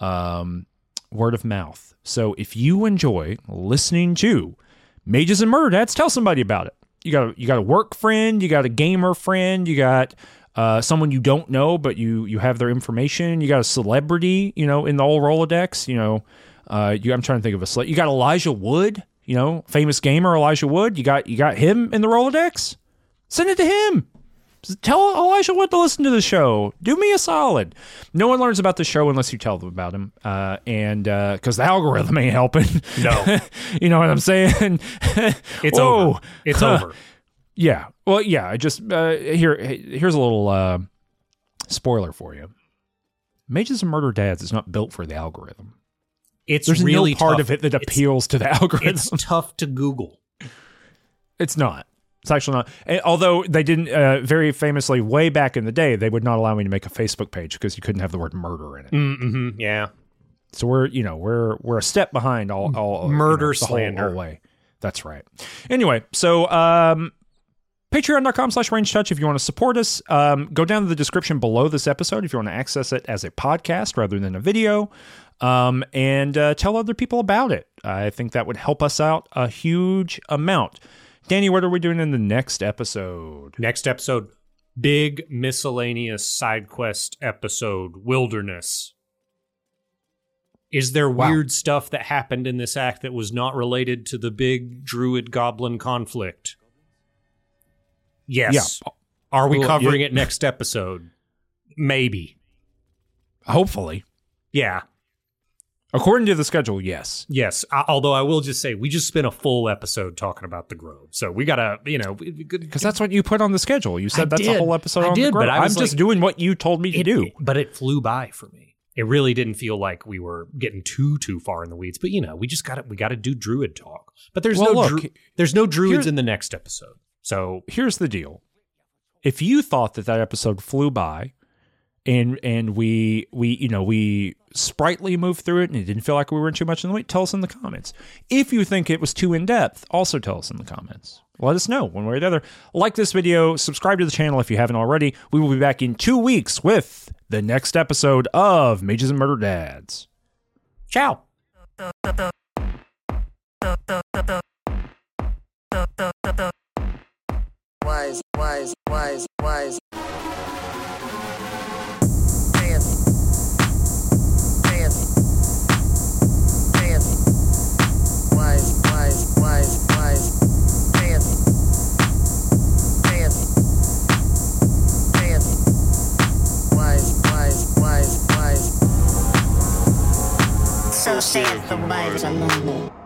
um, word of mouth. So if you enjoy listening to Mages and Murder Dads, tell somebody about it. You got a, you got a work friend, you got a gamer friend, you got uh, someone you don't know but you you have their information. You got a celebrity, you know, in the old Rolodex. You know, uh, you, I'm trying to think of a cele- You got Elijah Wood, you know, famous gamer Elijah Wood. You got you got him in the Rolodex. Send it to him. Tell Elijah Wood to listen to the show. Do me a solid. No one learns about the show unless you tell them about him, uh, and because the algorithm ain't helping. No. you know what I'm saying? It's Whoa. over. It's Huh. over. Yeah. Well, yeah. I just uh, here. Here's a little uh, spoiler for you. Mages and Murder Dads is not built for the algorithm. It's There's really no part tough. of it that It's- appeals to the algorithm. It's tough to Google. It's not. It's actually not. And although they didn't, uh, very famously, way back in the day, they would not allow me to make a Facebook page because you couldn't have the word murder in it. Mm-hmm. Yeah. So we're, you know, we're we're a step behind all, all you Murder know, the whole- slander. whole way. That's right. Anyway, so um, patreon.com slash range touch if you want to support us um, go down to the description below this episode if you want to access it as a podcast rather than a video um, and uh, tell other people about it i think that would help us out a huge amount Danni what are we doing in the next episode Next episode, big miscellaneous side quest episode, Wilderness. Is there Wow. weird stuff that happened in this act that was not related to the big druid goblin conflict? Yes. Yeah. Are we Well, covering yeah. it next episode? Maybe. hopefully Yeah. According to the schedule yes Yes. I, although I will just say, we just spent a full episode talking about the Grove. So we got to, you know, because that's what you put on the schedule you said I that's a whole episode I on the did, but Grove. I i'm was just doing what you told me to do it- but it flew by for me. It really didn't feel like we were getting too too far in the weeds. But you know, we just got to we got to do druid talk. But there's Well, no look, dru- there's no druids in the next episode. So here's the deal. If you thought that that episode flew by and and we we you know we sprightly moved through it and it didn't feel like we were in too much in the way, tell us in the comments. If you think it was too in depth, also tell us in the comments. Let us know one way or the other. Like this video, subscribe to the channel if you haven't already. We will be back in two weeks with the next episode of Mages and Murder Dads. ciao. wise, wise, wise, wise. So saith the among them.